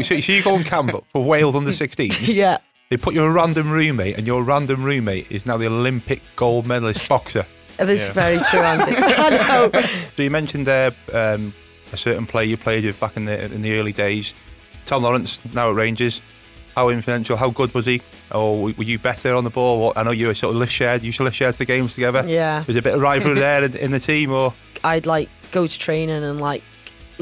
So, so you go on camp for Wales under 16s. yeah. They put you a random roommate, and your random roommate is now the Olympic gold medalist boxer. That is Yeah. very true, Andy. I know. So you mentioned there um, a certain player you played with back in the in the early days. Tom Lawrence now at Rangers. How influential? How good was he? Or were you better on the ball? I know you were sort of lift shared. You used to lift share the games together. Yeah. Was there a bit of rivalry there in, in the team, or I'd like go to training and like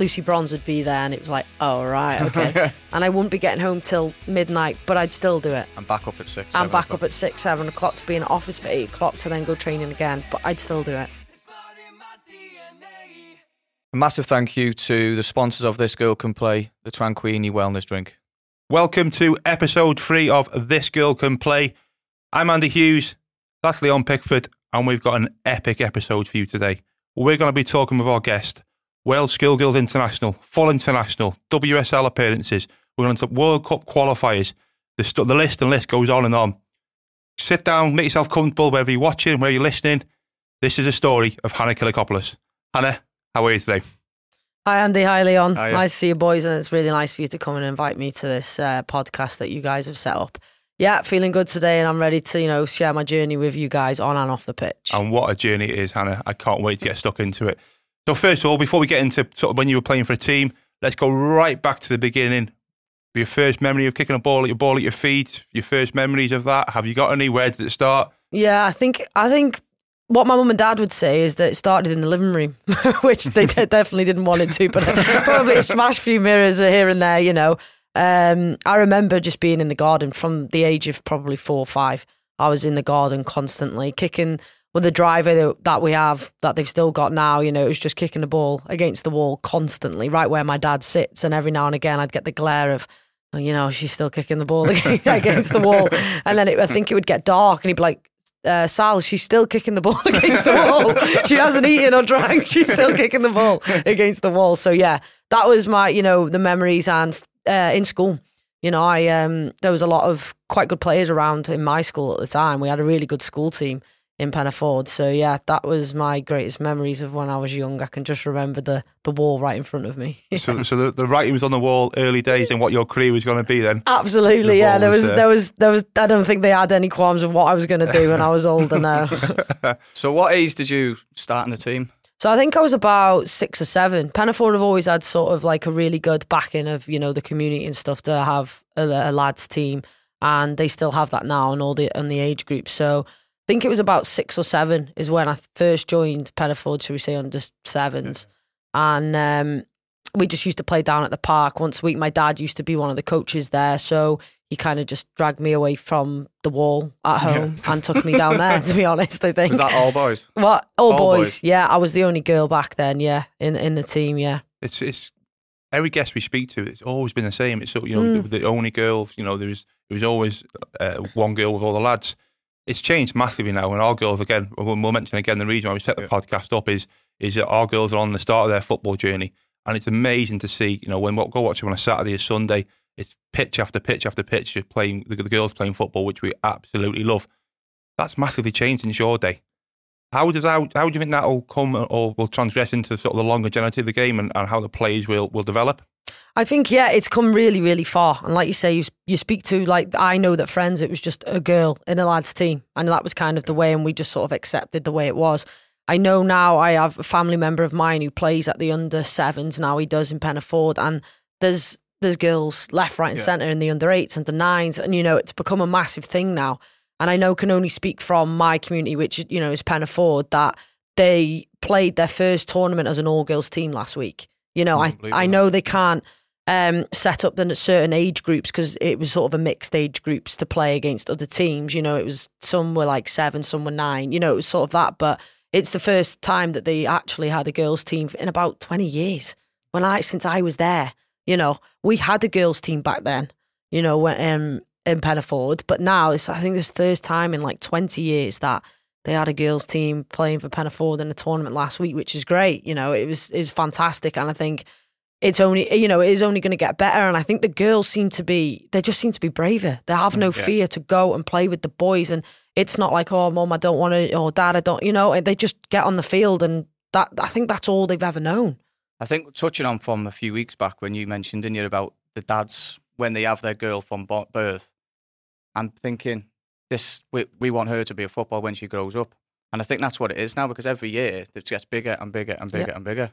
Lucy Bronze would be there and it was like, oh right, okay. and I wouldn't be getting home till midnight, but I'd still do it. I'm back up at six. I'm back o'clock. up at six, seven o'clock to be in office for eight o'clock to then go training again, but I'd still do it. A massive thank you to the sponsors of This Girl Can Play, the Tranquini Wellness Drink. welcome to episode three of This Girl Can Play. I'm Andy Hughes. That's Leon Pickford, and we've got an epic episode for you today. We're going to be talking with our guest, Wales Skill Girls International, Full International, WSL appearances. We're going to World Cup qualifiers. The, st- the list and list goes on and on. Sit down, make yourself comfortable wherever you're watching, where you're listening. This is a story of Hannah Keryakoplis. Hannah, how are you today? Hi Andy, hi Leon. Hiya. Nice to see you boys, and it's really nice for you to come and invite me to this uh, podcast that you guys have set up. Yeah, feeling good today, and I'm ready to you know share my journey with you guys on and off the pitch. And what a journey it is, Hannah. I can't wait to get stuck into it. So, first of all, before we get into sort of when you were playing for a team, let's go right back to the beginning. Your first memory of kicking a ball at your ball at your feet, your first memories of that. Have you got any? Where did it start? Yeah, I think I think what my mum and dad would say is that it started in the living room, which they de- definitely didn't want it to, but probably smashed a few mirrors here and there, you know. Um, I remember just being in the garden from the age of probably four or five. I was in the garden constantly kicking with the driver that, we have that they've still got now. You know, it was just kicking the ball against the wall constantly, right where my dad sits, and every now and again I'd get the glare of. "Oh, You know, she's still kicking the ball against the wall, and then it, I think it would get dark, and he'd be like, uh, Sal, she's still kicking the ball against the wall. she hasn't eaten or drank. She's still kicking the ball against the wall. So yeah, that was my, you know, the memories. And uh, in school, you know, I um, there was a lot of quite good players around in my school at the time. We had a really good school team in Penyffordd. So yeah, that was my greatest memories of when I was young. I can just remember the the wall right in front of me. So, so the, the writing was on the wall early days and what your career was going to be then. Absolutely, The yeah. There was was, there. there was, there was. I don't think they had any qualms of what I was going to do when I was older now. So, what age did you start in the team? So I think I was about six or seven. Penyffordd have always had sort of like a really good backing of you know the community and stuff to have a, a lads team, and they still have that now and all the on the age group. So I think it was about six or seven is when I first joined Penyffordd, shall we say under sevens, and um, we just used to play down at the park once a week. My dad used to be one of the coaches there, so he kind of just dragged me away from the wall at home and took me down there. To be honest, I think Was that all boys? what? All, All boys. boys? Yeah, I was the only girl back then. Yeah, in in the team. Yeah, It's it's every guest we speak to. It's always been the same. It's you know the, the only girls. You know there was there was always uh, one girl with all the lads. It's changed massively now, and our girls again. We'll, mention again the reason why we set the Yeah. podcast up is is that our girls are on the start of their football journey, and it's amazing to see. You know when we go watch them on a Saturday or Sunday, it's pitch after pitch after pitch, just playing the, the girls playing football, which we absolutely love. That's massively changed since your day. How does how, how do you think that'll come or will transgress into sort of the longer longevity of the game and, and how the players will will develop? I think yeah, it's come really really far. And like you say, you you speak to like I know that friends, it was just a girl in a lads team, and that was kind of the way, and we just sort of accepted the way it was. I know now I have a family member of mine who plays at the under sevens now. He does in Penyffordd, and there's there's girls left, right, and Yeah. centre in the under eights and the nines, and you know it's become a massive thing now. And I know can only speak from my community, which you know is Penyffordd, that they played their first tournament as an all girls team last week. You know, I I know they can't um, set up the certain age groups because it was sort of a mixed age groups to play against other teams. You know, it was some were like seven, some were nine. You know, it was sort of that, but it's the first time that they actually had a girls team in about twenty years. When I since I was there, you know, we had a girls team back then. You know, when um, in Penyffordd, but now it's I think this first time in like twenty years that they had a girls team playing for Penyffordd in a tournament last week, which is great. You know, it was it was fantastic, and I think it's only you know it is only going to get better. And I think the girls seem to be they just seem to be braver. They have no fear to go and play with the boys, and it's not like oh mom I don't want to or dad I don't you know and they just get on the field and that I think that's all they've ever known. I think touching on from a few weeks back when you mentioned in you about the dads when they have their girl from birth, and thinking this we, we want her to be a football when she grows up, and I think that's what it is now because every year it gets bigger and bigger and bigger and bigger.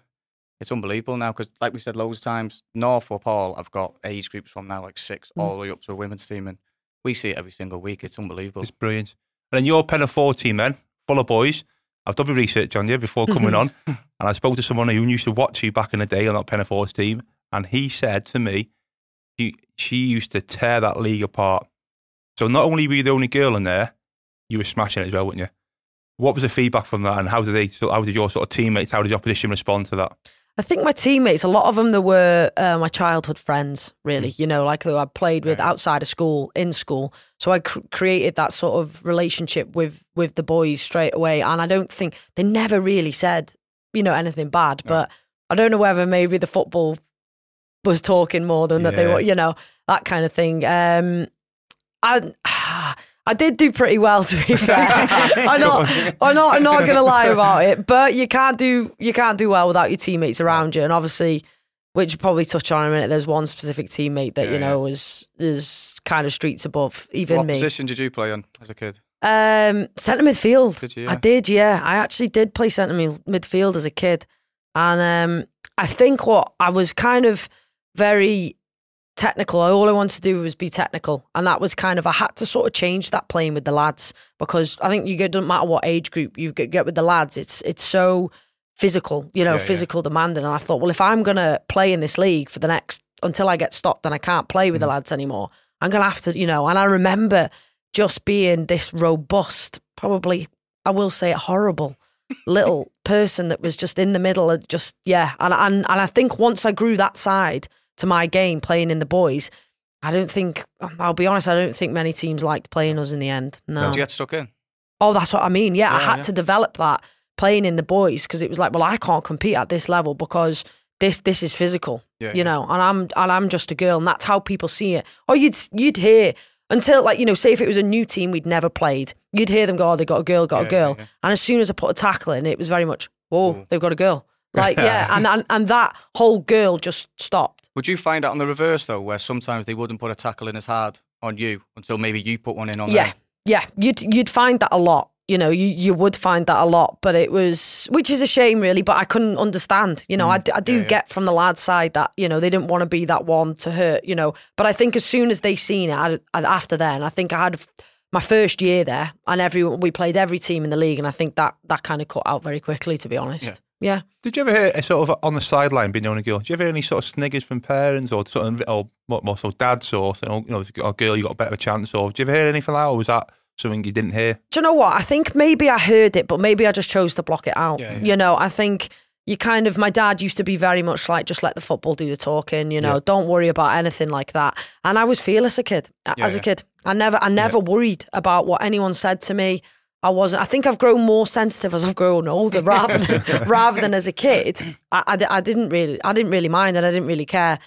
It's unbelievable now because, like we said loads of times, Northop Hall have got age groups from now like six Mm. all the way up to a women's team, and we see it every single week. It's unbelievable. It's brilliant. And then your Penna team then, full of boys. I've done my research on you before coming on, and I spoke to someone who used to watch you back in the day on that Penna team, and he said to me, she, she used to tear that league apart. So not only were you the only girl in there, you were smashing it as well, weren't you? What was the feedback from that, and how did they? How did your sort of teammates, how did the opposition respond to that? I think my teammates, a lot of them, they were uh, my childhood friends, really, you know, like who I played with outside of school, in school. So I cr- created that sort of relationship with, with the boys straight away. And I don't think they never really said, you know, anything bad, but I don't know whether maybe the football was talking more than that they were, you know, that kind of thing. Um, I, I did do pretty well, to be fair. I'm not, I'm not, I'm not going to lie about it. But you can't do, you can't do well without your teammates around you. And obviously, which we'll probably touch on in a minute. There's one specific teammate that Yeah, you know was is kind of streets above even what me. What position did you play on as a kid? Um, centre midfield. Did you? I did, yeah. I actually did play centre midfield as a kid, and um, I think what I was kind of very technical. All I wanted to do was be technical, and that was kind of I had to sort of change that playing with the lads because I think you get doesn't matter what age group you get, get with the lads. It's it's so physical, you know, Yeah, yeah. physical demanding. And I thought, well, if I'm gonna play in this league for the next until I get stopped and I can't play with the mm. lads anymore, I'm gonna have to, you know. And I remember just being this robust, probably I will say it horrible little person that was just in the middle of just yeah. And and and I think once I grew that side to my game playing in the boys, I don't think I'll be honest, I don't think many teams liked playing us in the end. No. Did you get stuck in? Oh, that's what I mean. Yeah, I had yeah. to develop that playing in the boys because it was like, well, I can't compete at this level because this this is physical, Yeah, you yeah. know, and I'm and I'm just a girl, and that's how people see it. Or you'd you'd hear until like you know, say if it was a new team we'd never played, you'd hear them go, oh, they got a girl, got a girl, yeah, yeah. and as soon as I put a tackle in, it was very much, oh, they've got a girl, like yeah, and, and and that whole girl just stopped. Would you find out on the reverse though, where sometimes they wouldn't put a tackle in as hard on you until maybe you put one in on yeah, them? yeah, Yeah. you'd you'd find that a lot. You know, you you would find that a lot, but it was, which is a shame, really. But I couldn't understand. You know, I, d- I do Mm. Yeah, yeah. get from the lads' side that you know they didn't want to be that one to hurt. You know, but I think as soon as they seen it, I, I- after then, I think I had my first year there, and everyone we played every team in the league, and I think that that kind of cut out very quickly, to be honest. Yeah. Did you ever hear a sort of on the sideline being the only girl? Did you ever hear any sort of sniggers from parents or sort of or more, more so dads or you know, if you got a girl you got a better chance or? Did you ever hear anything like that, or was that something you didn't hear? Do you know what? I think maybe I heard it, but maybe I just chose to block it out. Yeah, yeah. You know, I think you kind of, my dad used to be very much like, just let the football do the talking, you know, Yeah. don't worry about anything like that. And I was fearless a kid, as a kid. I never, I never worried about what anyone said to me. I wasn't. I think I've grown more sensitive as I've grown older, rather than rather than as a kid. I, I, I didn't really, I didn't really mind, and I didn't really care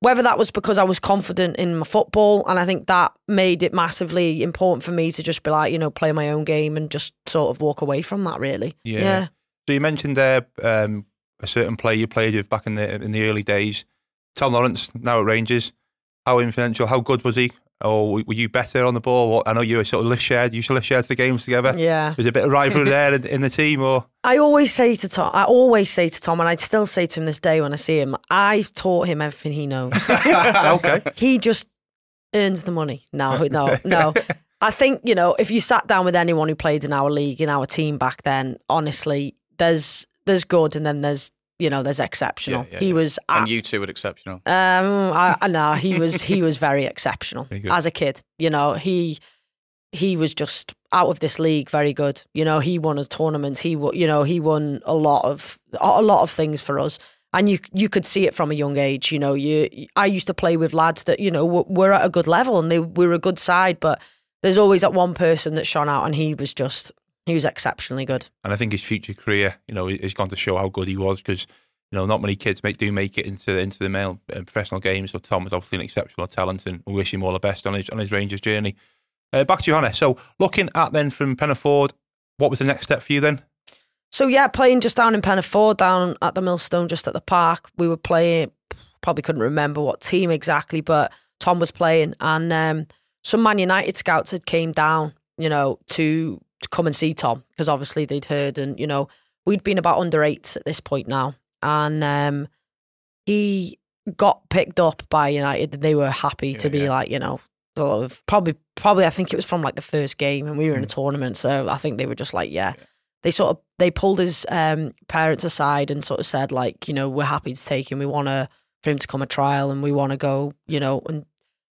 whether that was because I was confident in my football, and I think that made it massively important for me to just be like, you know, play my own game and just sort of walk away from that. Really, Yeah. So you mentioned there um, a certain player you played with back in the in the early days, Tom Lawrence, now at Rangers. How influential? How good was he? Oh, or were you better on the ball? I know you were sort of lift shared. You to lift share to the games together. yeah. Was there a bit of rivalry there in, in the team, or I always say to Tom, I always say to Tom, and I'd still say to him this day when I see him, I've taught him everything he knows. okay? he just earns the money. No, no, no. I think, you know, if you sat down with anyone who played in our league, in our team back then, honestly, there's there's good and then there's you know, there's exceptional. Yeah, yeah, he yeah. was And you two were exceptional. um, I, I know he was he was very exceptional Very as a kid. You know, he he was just out of this league, very good. You know, he won a tournament. He you know he won a lot of a lot of things for us, and you you could see it from a young age. You know, you I used to play with lads that you know were, were at a good level and they were a good side, but there's always that one person that shone out, and he was just he was exceptionally good. And I think his future career, you know, is going to show how good he was because you know not many kids make do make it into into the male uh, professional games. So Tom was obviously an exceptional talent, and we wish him all the best on his on his Rangers journey. Uh, back to you, Hannah. So looking at then from Penyffordd, what was the next step for you then? So yeah, playing just down in Penyffordd, down at the Millstone, just at the park. We were playing probably couldn't remember what team exactly, but Tom was playing, and um, some Man United scouts had came down, you know, to to come and see Tom because obviously they'd heard, and you know, we'd been about under eights at this point now, and um, he got picked up by United. and They were happy to be yeah. like, you know, sort of probably probably I think it was from like the first game, and we were in a Mm. tournament, so I think they were just like, yeah. They sort of they pulled his um, parents aside and sort of said like, you know, we're happy to take him. We want to for him to come a trial, and we want to go, you know, and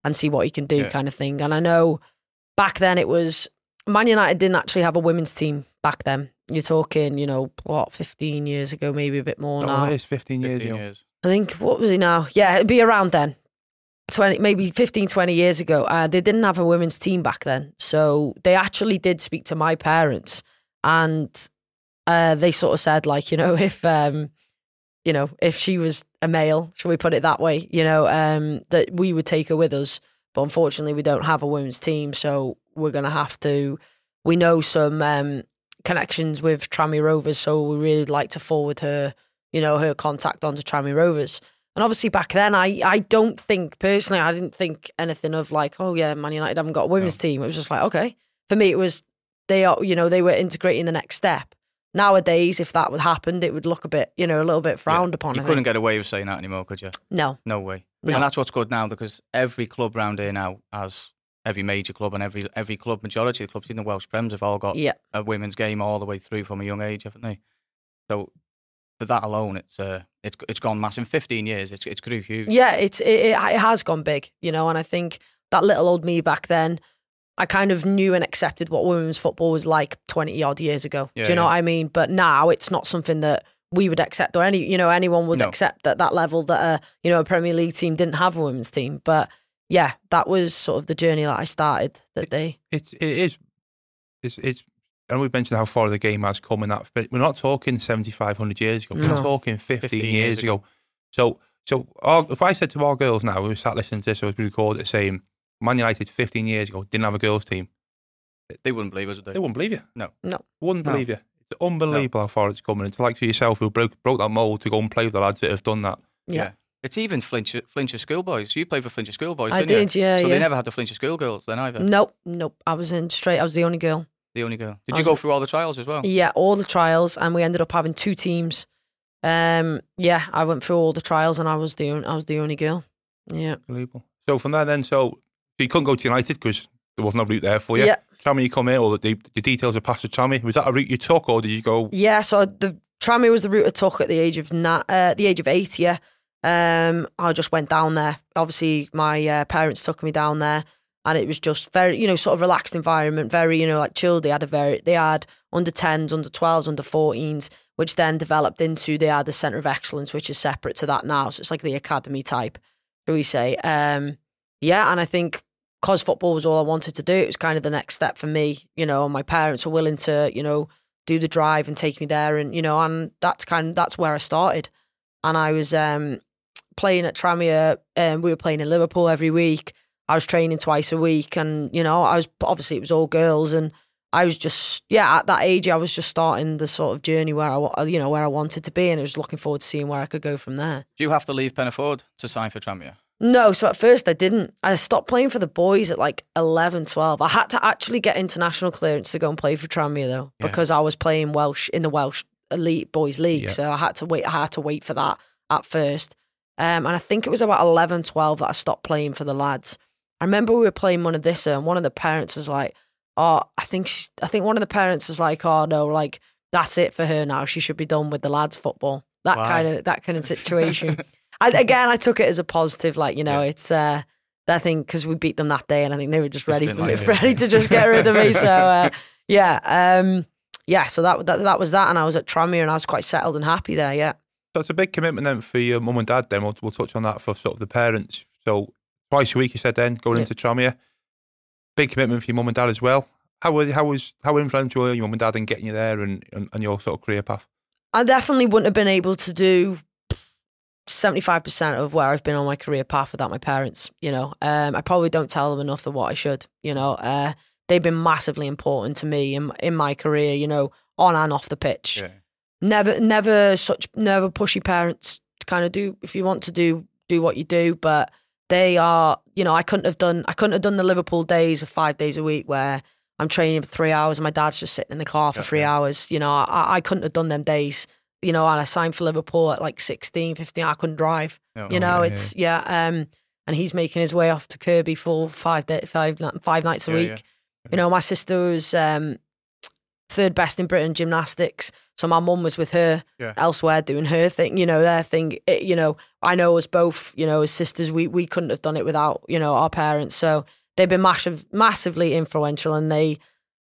and see what he can do, Yeah. kind of thing. And I know back then it was Man United didn't actually have a women's team back then. You're talking, you know, what, 15 years ago, maybe a bit more Oh, now. it is 15 years 15 ago. years. I think what was he now? Yeah, it'd be around then. 20 maybe 15 20 years ago. Uh, they didn't have a women's team back then. So they actually did speak to my parents and uh, they sort of said like, you know, if um you know, if she was a male, shall we put it that way, you know, um that we would take her with us. But unfortunately, we don't have a women's team, so we're going to have to we know some um connections with Tranmere Rovers, so we really like to forward her you know, her contact onto Tranmere Rovers. And obviously back then, I, I don't think personally, I didn't think anything of like, oh yeah, Man United haven't got a women's team. It was just like, okay. For me, it was they are, you know, they were integrating the next step. Nowadays, if that would happened, it would look a bit, you know, a little bit frowned upon. You I couldn't think. get away with saying that anymore, could you? no, No way. No. And that's what's good now because every club round here now has every major club and every every club, majority of the clubs in the Welsh Prems have all got yeah, a women's game all the way through from a young age, haven't they? So for that alone, it's uh, it's it's gone massive. In 15 years, it's it's grew huge. yeah, it's it, it, it has gone big, you know, and I think that little old me back then, I kind of knew and accepted what women's football was like 20 odd years ago. Yeah, Do you know yeah. what I mean? But now it's not something that we would accept or any, you know, anyone would No. accept at that level that, a you know, a Premier League team didn't have a women's team. But yeah, that was sort of the journey that I started that they, It's, it is, it's, it's, and we've mentioned how far the game has come in that, but we're not talking 7,500 years ago. We're No. talking 15, 15 years, years ago. So, so our, if I said to our girls now, we sat listening to this, or we record it saying, Man United 15 years ago didn't have a girls' team, They wouldn't believe us, would they they? wouldn't believe you. No. No. Wouldn't No. believe you. It's unbelievable how far it's coming. It's like to yourself who broke broke that mold to go and play with the lads that have done that. yeah. It's even Flintshire, Flintshire schoolboys. You played for Flintshire schoolboys, I didn't did, you? yeah, So yeah. they never had the Flintshire schoolgirls then either. Nope, nope. I was in straight, I was the only girl. The only girl. Did I you was- go through all the trials as well? Yeah, all the trials, and we ended up having two teams. Um, yeah, I went through all the trials, and I was the on- I was the only girl. Yeah, Unbelievable. So from there, then, so you couldn't go to United because there was no route there for you. Yeah. Tranmere, you come here, or the, the details are passed to Tranmere. Was that a route you took, or did you go? yeah. So the Tranmere was the route I took at the age of na- uh, the age of eight. Yeah, um, I just went down there. Obviously, my uh, parents took me down there, and it was just very, you know, sort of relaxed environment. Very, you know, like chilled. They had a very, they had under tens, under twelves, under fourteens, which then developed into they had the centre of excellence, which is separate to that now. So it's like the academy type, do we say? Um, yeah, and I think because football was all I wanted to do, it was kind of the next step for me. You know, and my parents were willing to, you know, do the drive and take me there, and you know, and that's kind of that's where I started. And I was um, playing at Tranmere, and we were playing in Liverpool every week. I was training twice a week, and you know, I was obviously it was all girls, and I was just yeah at that age I was just starting the sort of journey where I uh, you know where I wanted to be, and I was looking forward to seeing where I could go from there. Do you have to leave Penyffordd to sign for Tranmere? No, so at first I didn't. I stopped playing for the boys at like 11, 12. I had to actually get international clearance to go and play for Tranmere though, Yeah. because I was playing Welsh in the Welsh Elite Boys League. Yeah. So I had to wait. I had to wait for that at first. Um, and I think it was about 11, 12 that I stopped playing for the lads. I remember we were playing one of this, and one of the parents was like, "Oh, I think she, I think one of the parents was like, oh no, like that's it for her now. She should be done with the lads football. That Wow. kind of that kind of situation." I, again, I took it as a positive, like you know, Yeah. it's uh, I think because we beat them that day, and I think they were just Just ready for me, like it. ready to just get rid of me. So uh, yeah, um, yeah. So that, that that was that, and I was at Tranmere, and I was quite settled and happy there. Yeah, It's a big commitment then for your mum and dad. Then we'll, we'll touch on that for sort of the parents. So twice a week, you said then going Yeah. into Tranmere. Big commitment for your mum and dad as well. How was how was how influential were your mum and dad in getting you there and, and, and your sort of career path? I definitely wouldn't have been able to do seventy five percent of where I've been on my career path without my parents. You know, um, I probably don't tell them enough of what I should. You know, uh, they've been massively important to me in in my career. You know, on and off the pitch. Yeah. Never never such never pushy parents to kind of do if you want to do do what you do, but they are, you know, I couldn't have done, I couldn't have done the Liverpool days of five days a week where I'm training for three hours and my dad's just sitting in the car for Yeah, three hours. You know, I, I couldn't have done them days. You know, and I signed for Liverpool at like 16, 15. I couldn't drive. No, You know, yeah, it's yeah. Um, and he's making his way off to Kirkby for five day, five five nights a Yeah, week. yeah. You know, my sister was um, third best in Britain gymnastics, so my mum was with her Yeah. elsewhere doing her thing. You know, their thing. It, you know, I know us both. You know, as sisters, we we couldn't have done it without you know our parents. So they've been massive, massively influential, and they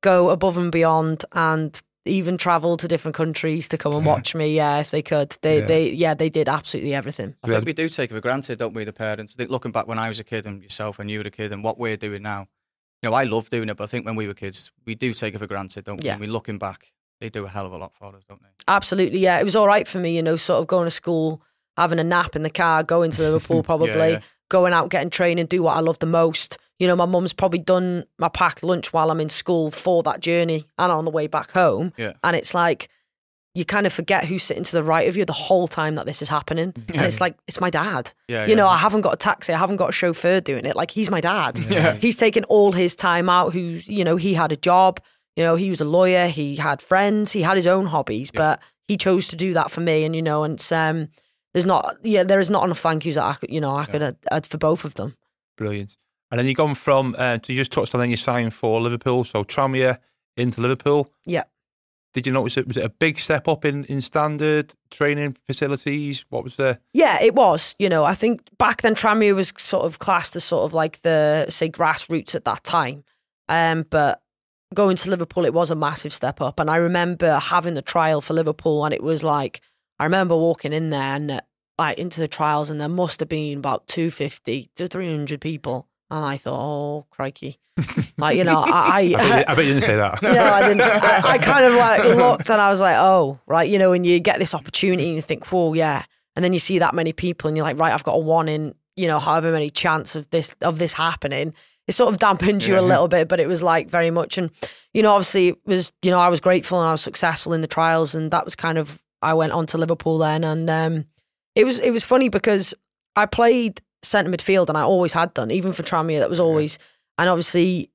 go above and beyond and even travel to different countries to come and watch me. Yeah, if they could, they Yeah. they yeah they did absolutely everything. I think we do take it for granted, don't we, the parents? I think looking back when I was a kid and yourself and you were a kid and what we're doing now, you know, I love doing it, but I think when we were kids, we do take it for granted, don't we? Yeah. And we looking back, they do a hell of a lot for us, don't they? Absolutely, yeah. It was all right for me, you know, sort of going to school, having a nap in the car, going to Liverpool probably, yeah. going out, getting training, do what I love the most. You know, my mum's probably done my packed lunch while I'm in school for that journey and on the way back home. Yeah. And it's like you kind of forget who's sitting to the right of you the whole time that this is happening. And it's like, it's my dad. Yeah, You know. I haven't got a taxi, I haven't got a chauffeur doing it. Like he's my dad. Yeah. He's taken all his time out. Who's you know, he had a job. You know, he was a lawyer. He had friends. He had his own hobbies, but he chose to do that for me. And you know, and um, there's not, yeah, there is not enough thank yous that I could, you know, I could add, add for both of them. Brilliant. And then you've gone from, uh, so you just touched on then you signed for Liverpool, so Tranmere into Liverpool. Yeah. Did you notice it was it a big step up in, in standard training facilities? What was the Yeah, it was. You know, I think back then Tranmere was sort of classed as sort of like the say grassroots at that time. Um, but going to Liverpool, it was a massive step up. And I remember having the trial for Liverpool, and it was like I remember walking in there and like into the trials, and there must have been about two fifty to three hundred people, and I thought, oh crikey, like you know, I, I, bet, you- I bet you didn't say that. no, I didn't. I, I kind of like looked and I was like, oh, right, you know, when you get this opportunity and you think, whoa, yeah, and then you see that many people and you're like, right, I've got a one in, you know, however many chance of this of this happening. It sort of dampens you a little bit, but it was like very much, and you know, obviously it was, you know, I was grateful and I was successful in the trials, and that was kind of I went on to Liverpool then, and um, it was it was funny because I played centre midfield and I always had done, even for Tranmere. That was always, and obviously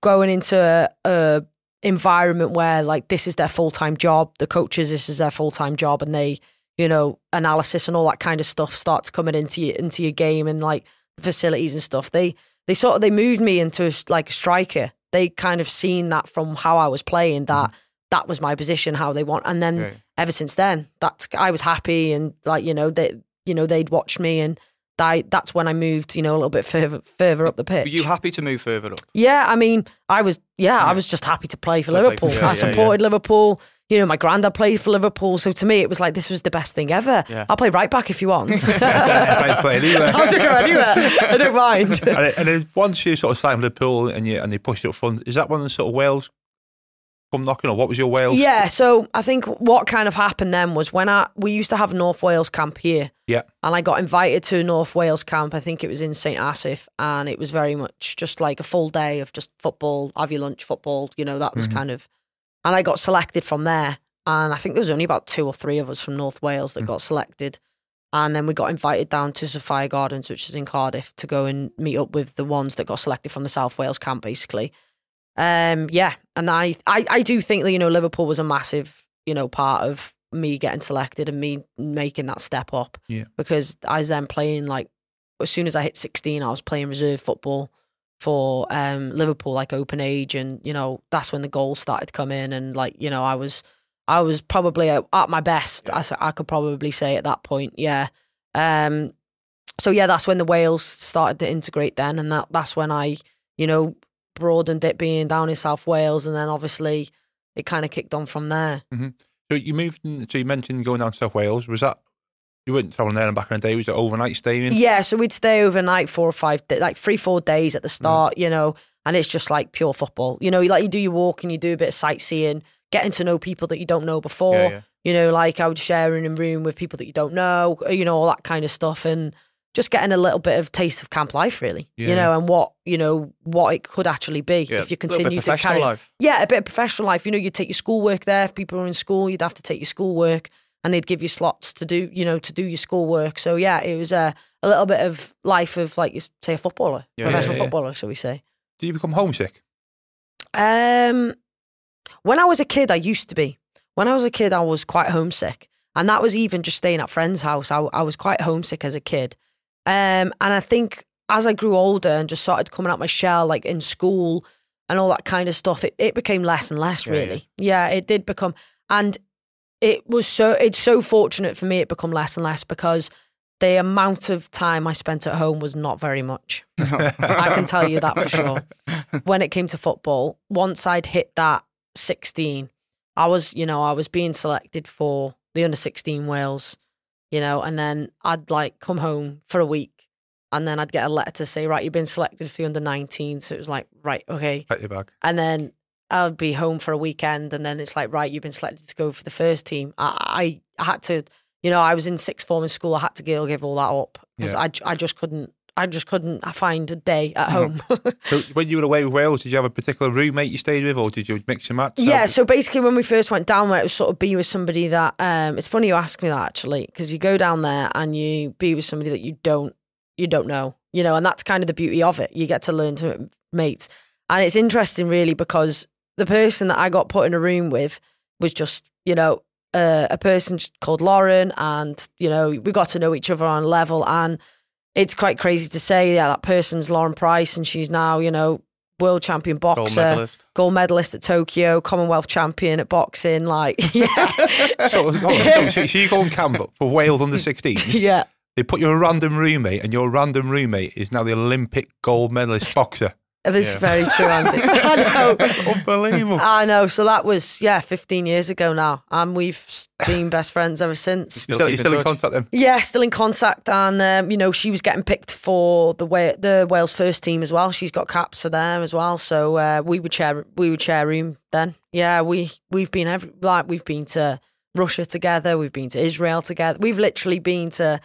going into a, a environment where like this is their full time job, the coaches this is their full time job, and they, you know, analysis and all that kind of stuff starts coming into your into your game and like facilities and stuff. They they sort of they moved me into a, like a striker. They kind of seen that from how I was playing that mm. that was my position, how they want, and then Right. ever since then, that's I was happy and like you know they you know they'd watch me and. I, that's when I moved, you know, a little bit further further up the pitch. Were you happy to move further up? Yeah, I mean, I was yeah, I was just happy to play for Play- Liverpool. yeah, I yeah, supported Liverpool. You know, my granddad played for Liverpool, so to me, it was like this was the best thing ever. Yeah. I'll play right back if you want. I'll play anywhere. I'll just go anywhere. I don't mind. and, then- and then once you sort of signed for Liverpool and you and they pushed you up front, is that one of the sort of Wales come knocking, or what was your Wales? Yeah, so I think what kind of happened then was when I we used to have North Wales camp here, yeah, and I got invited to North Wales camp. I think it was in St Asaph, and it was very much just like a full day of just football, have your lunch, football. You know, that was mm-hmm. kind of, and I got selected from there. And I think there was only about two or three of us from North Wales that mm. got selected. And then we got invited down to Sophia Gardens, which is in Cardiff, to go and meet up with the ones that got selected from the South Wales camp, basically. Um, yeah, and I, I, I do think that you know Liverpool was a massive, you know, part of me getting selected and me making that step up. Yeah. because I was then playing like as soon as I hit sixteen, I was playing reserve football for um Liverpool, like open age, and you know that's when the goals started to come in, and like you know I was I was probably at, my best. I, I could probably say at that point, yeah. Um, so yeah, that's when the Wales started to integrate then, and that that's when I, you know, broadened it being down in South Wales, and then obviously it kind of kicked on from there. Mm-hmm. So you moved. In, so you mentioned going down to South Wales. Was that you weren't traveling there and back in the day? Was it overnight staying? Yeah, so we'd stay overnight four or five, like three, four days at the mm-hmm. start, you know, and it's just like pure football. You know, like you do your walk and you do a bit of sightseeing, getting to know people that you don't know before. Yeah, yeah. You know, like I would share in a room with people that you don't know, you know, all that kind of stuff, and just getting a little bit of taste of camp life, really. You know, and what you know what it could actually be Yeah, if you a little bit continue to carry. life. Yeah, a bit of professional life. You know, you'd take your schoolwork there. If people are in school, you'd have to take your schoolwork and they'd give you slots to do, you know, to do your schoolwork. So yeah, it was a, a little bit of life of like you say a footballer, Yeah, professional yeah, yeah. footballer, shall we say? Did you become homesick? Um, when I was a kid, I used to be. When I was a kid, I was quite homesick, and that was even just staying at friends' house. I, I was quite homesick as a kid, um, and I think as I grew older and just started coming out my shell, like in school and all that kind of stuff, it, it became less and less. Yeah, Really, yeah. it did become, and it was so. It's so fortunate for me. It become less and less because the amount of time I spent at home was not very much. I can tell you that for sure. When it came to football, once I'd hit that 16, I was, you know, I was being selected for the under 16 Wales, you know, and then I'd like come home for a week and then I'd get a letter to say, right, you've been selected for the under 19. So it was like, right, okay. Pat your bag. And then I'd be home for a weekend and then it's like, right, you've been selected to go for the first team. I, I, I had to, you know, I was in sixth form in school. I had to give, give all that up because Yeah. I, I just couldn't, I just couldn't find a day at home. So when you were away with Wales, did you have a particular roommate you stayed with, or did you mix and match? Yeah, so basically, when we first went down there, it was sort of be with somebody that. Um, it's funny you ask me that actually, because you go down there and you be with somebody that you don't you don't know, you know, and that's kind of the beauty of it. You get to learn to mates, and it's interesting really because the person that I got put in a room with was just you know uh, a person called Lauren, and you know we got to know each other on a level, and it's quite crazy to say, yeah, that person's Lauren Price, and she's now you know world champion boxer Gold medalist. gold medalist at Tokyo, Commonwealth champion at boxing. Like, yeah, So, hold on, Yes. so, so you go on camp for Wales under 16s. yeah. They put you a random roommate, and your random roommate is now the Olympic gold medalist boxer. This is Yeah. very true, Andy. I know. Unbelievable. I know. So that was yeah, 15 years ago now, and we've been best friends ever since. Still still, keep you in still in touch? contact then? Yeah, still in contact, and um, you know she was getting picked for the Wa- the Wales first team as well. She's got caps for them as well, so uh, we would share we would share room then. Yeah, we we've been every like we've been to Russia together, we've been to Israel together, we've literally been to.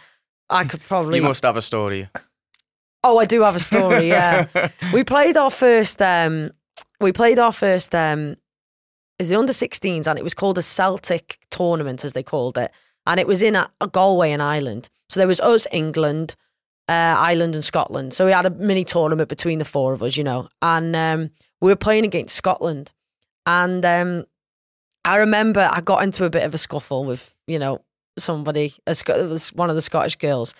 I could probably You must have a story. Oh, I do have a story. Yeah, we played our first. Um, we played our first. Um, is the under 16s, and it was called a Celtic tournament, as they called it, and it was in a, a Galway in Ireland. So there was us, England, uh, Ireland, and Scotland. So we had a mini tournament between the four of us, you know, and um, we were playing against Scotland, and um, I remember I got into a bit of a scuffle with you know somebody, a, it was one of the Scottish girls.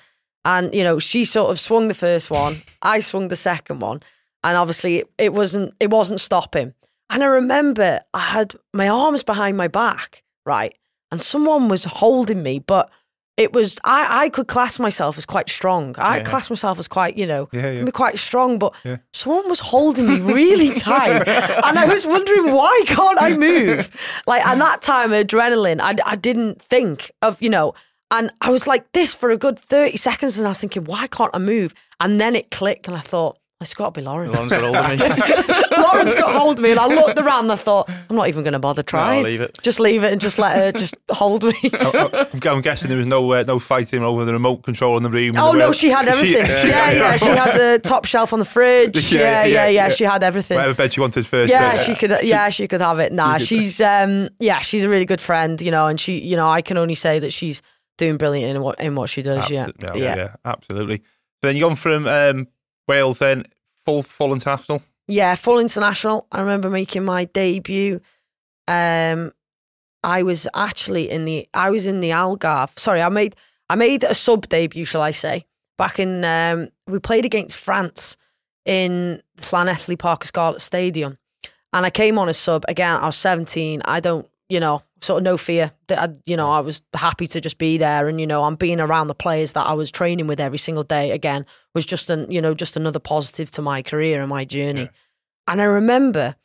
And, you know, she sort of swung the first one, I swung the second one. And obviously it, it wasn't it wasn't stopping. And I remember I had my arms behind my back, right? And someone was holding me, but it was I, I could class myself as quite strong. I Yeah. class myself as quite, you know, Yeah, yeah. can be quite strong, but someone was holding me really tight. and I was wondering why can't I move? Like and that time adrenaline, I, I didn't think of, you know, and I was like this for a good 30 seconds and I was thinking, why can't I move? And then it clicked and I thought, it's got to be Lauren. Lauren's got hold of me. Lauren's got hold of me and I looked around and I thought, I'm not even going to bother trying. leave it. Just leave it and just let her just hold me. I'm, I'm guessing there was no uh, no fighting over the remote control in the room. Oh There no, she had everything. She- yeah, yeah, she had the top shelf on the fridge. Yeah, Yeah, yeah, yeah, yeah. yeah. She had everything. Whatever bed she wanted first. Yeah, but, she could. Yeah, she could have it. Nah, she's um, yeah, she's a really good friend, you know, and she, you know, I can only say that she's doing brilliant in what in what she does. Yeah, yeah, yeah, absolutely. So then you gone from um, Wales then full full international. Yeah, full international. I remember making my debut. Um, I was actually in the I was in the Algarve. Sorry, I made I made a sub debut, shall I say? Back in um, we played against France in Llanelli Park Scarlet Stadium, and I came on as sub again. I was seventeen. I don't, you know, sort of no fear. That I, you know, I was happy to just be there, and you know, I'm being around the players that I was training with every single day. Again, was just an you know just another positive to my career and my journey. And I remember,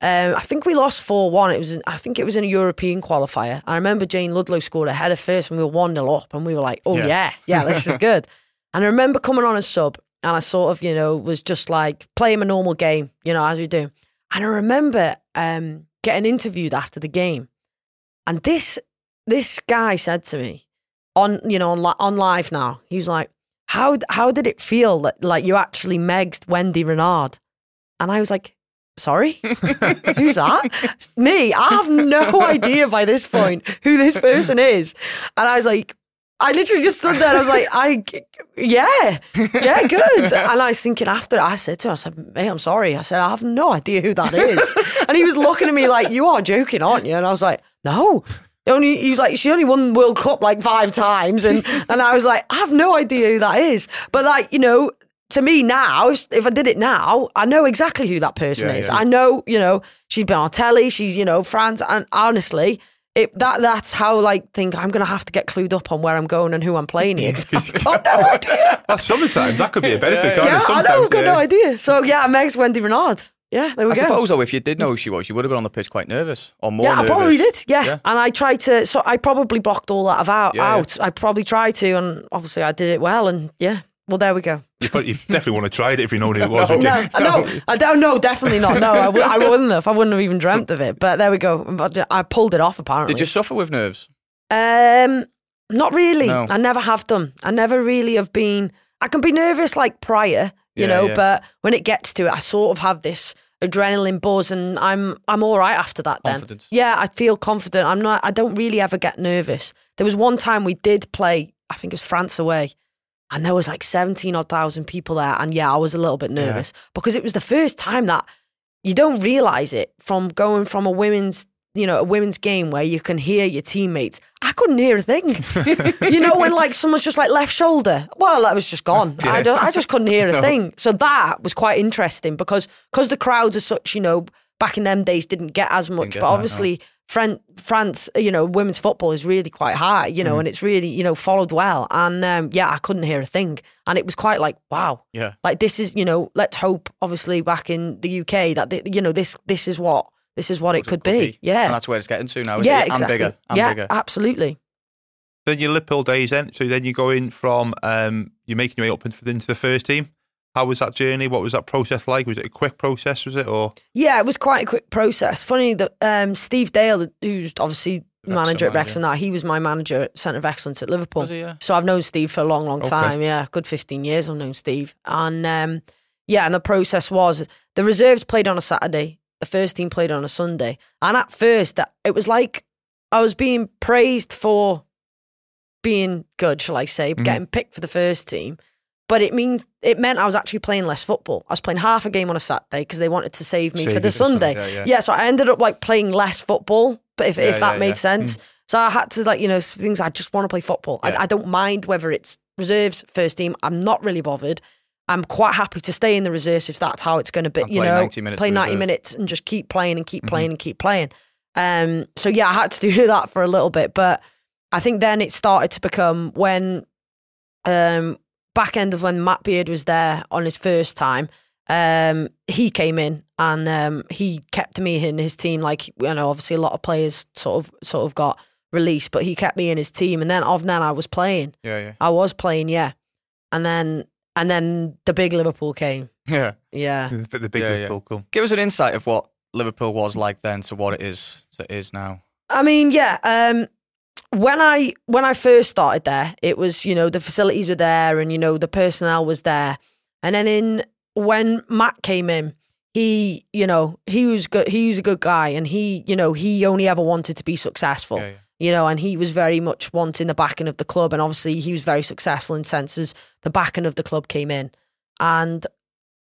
um, I think we lost four one. It was, I think it was in a European qualifier. I remember Jayne Ludlow scored a header first when we were one 0 up, and we were like, "Oh Yes. yeah, yeah, this is good." and I remember coming on as sub, and I sort of, you know, was just like playing a normal game, you know, as you do. And I remember um, getting interviewed after the game, and this this guy said to me on, you know, on on live now, he was like, "How how did it feel that like you actually megged Wendy Renard?" And I was like, sorry, who's that? Me. I have no idea by this point who this person is, and I was like. I literally just stood there I was like, I, yeah, yeah, good. And I was thinking after, I said to him, I said, mate, I'm sorry. I said, I have no idea who that is. and he was looking at me like, you are joking, aren't you? And I was like, no. Only he was like, she only won World Cup like five times, and and I was like, I have no idea who that is. But like, you know, to me now, if I did it now, I know exactly who that person Yeah, is. yeah. I know, you know, she's been on telly, she's, you know, France, and honestly, it, that that's how like think I'm gonna have to get clued up on where I'm going and who I'm playing here. I've got no idea. That's sometimes that could be a benefit, yeah, it? I know, I've got yeah. no idea. So yeah, Meg's Wendy Renard. Yeah, there we I go. suppose though, if you did know who she was, you would have been on the pitch quite nervous or more. Nervous. Yeah, I probably did. Yeah. Yeah. and I tried to. So I probably blocked all that out. Yeah, yeah. out. I probably tried to, and obviously I did it well. And yeah, well there we go. You, probably, you definitely want to try it if you know who it was. No. No, no, I don't know. Definitely not. No, I, w- I wouldn't have. I wouldn't have even dreamt of it. But there we go. But I pulled it off. Apparently, Did you suffer with nerves? Um, not really. No. I never have done. I never really have been. I can be nervous like prior, you Yeah, know, yeah. but when it gets to it, I sort of have this adrenaline buzz, and I'm I'm all right after that. Then, Confidence. yeah, I feel confident. I'm not. I don't really ever get nervous. There was one time we did play. I think it was France away. And there was like 17 odd thousand people there. And yeah, I was a little bit nervous because it was the first time that you don't realize it from going from a women's you know a women's game where you can hear your teammates i couldn't hear a thing you know when like someone's just like left shoulder well that was just gone I, don't, I just couldn't hear a thing so that was quite interesting because because the crowds are such you know back in them days didn't get as much get but that, no. obviously Fran- France, you know, women's football is really quite high, you know, Mm. and it's really, you know, followed well. And um, yeah, I couldn't hear a thing. And it was quite like, wow, Yeah. like this is, you know, let's hope, obviously, back in the UK that, the, you know, this this is what this is what it could, be. Yeah. And that's where it's getting to now. Is yeah, it? exactly. And bigger. And yeah, bigger. absolutely. Then your Liverpool days then. So then you go in from um, you're making your way up into, into the first team. How was that journey? What was that process like? Was it a quick process? Was it or Yeah, it was quite a quick process. Funny that um, Steve Dale, who's obviously Wrexham manager at. Wrexham, that he was my manager at Centre of Excellence at Liverpool. Was he, yeah? So I've known Steve for a long, long Okay. time. Yeah, good fifteen years. I've known Steve, and um, yeah, and the process was the reserves played on a Saturday, the first team played on a Sunday, and at first it was like I was being praised for being good, shall I say, Mhm. getting picked for the first team. But it means it meant I was actually playing less football. I was playing half a game on a Saturday because they wanted to save me Save for the Sunday, Sunday. yeah, yeah. yeah, so I ended up like playing less football, but if, Yeah, if that made yeah. sense. So I had to like, you know, things I just want to play football. I, I don't mind whether it's reserves, first team. I'm not really bothered. I'm quite happy to stay in the reserves if that's how it's going to be. You play know, 90 minutes play 90 reserves. minutes and just keep playing and keep Mhm. playing and keep playing. Um, so yeah, I had to do that for a little bit, but I think then it started to become when um, back end of when Matt Beard was there on his first time. Um, he came in and um, he kept me in his team. Like you know, obviously a lot of players sort of sort of got released, but he kept me in his team. And then of then I was playing. Yeah, yeah. I was playing, yeah. And then and then the big Liverpool came. Yeah. Yeah. the, the big Yeah, yeah. Liverpool goal? Give us an insight of what Liverpool was like then to what it is to it is now. I mean, yeah. Um, when I when I first started there, it was you know the facilities were there and you know the personnel was there, and then in when Matt came in, he you know he was good. He was a good guy, and he you know he only ever wanted to be successful. Yeah, yeah. You know, and he was very much wanting the backing of the club, and obviously he was very successful in senses the backing of the club came in, and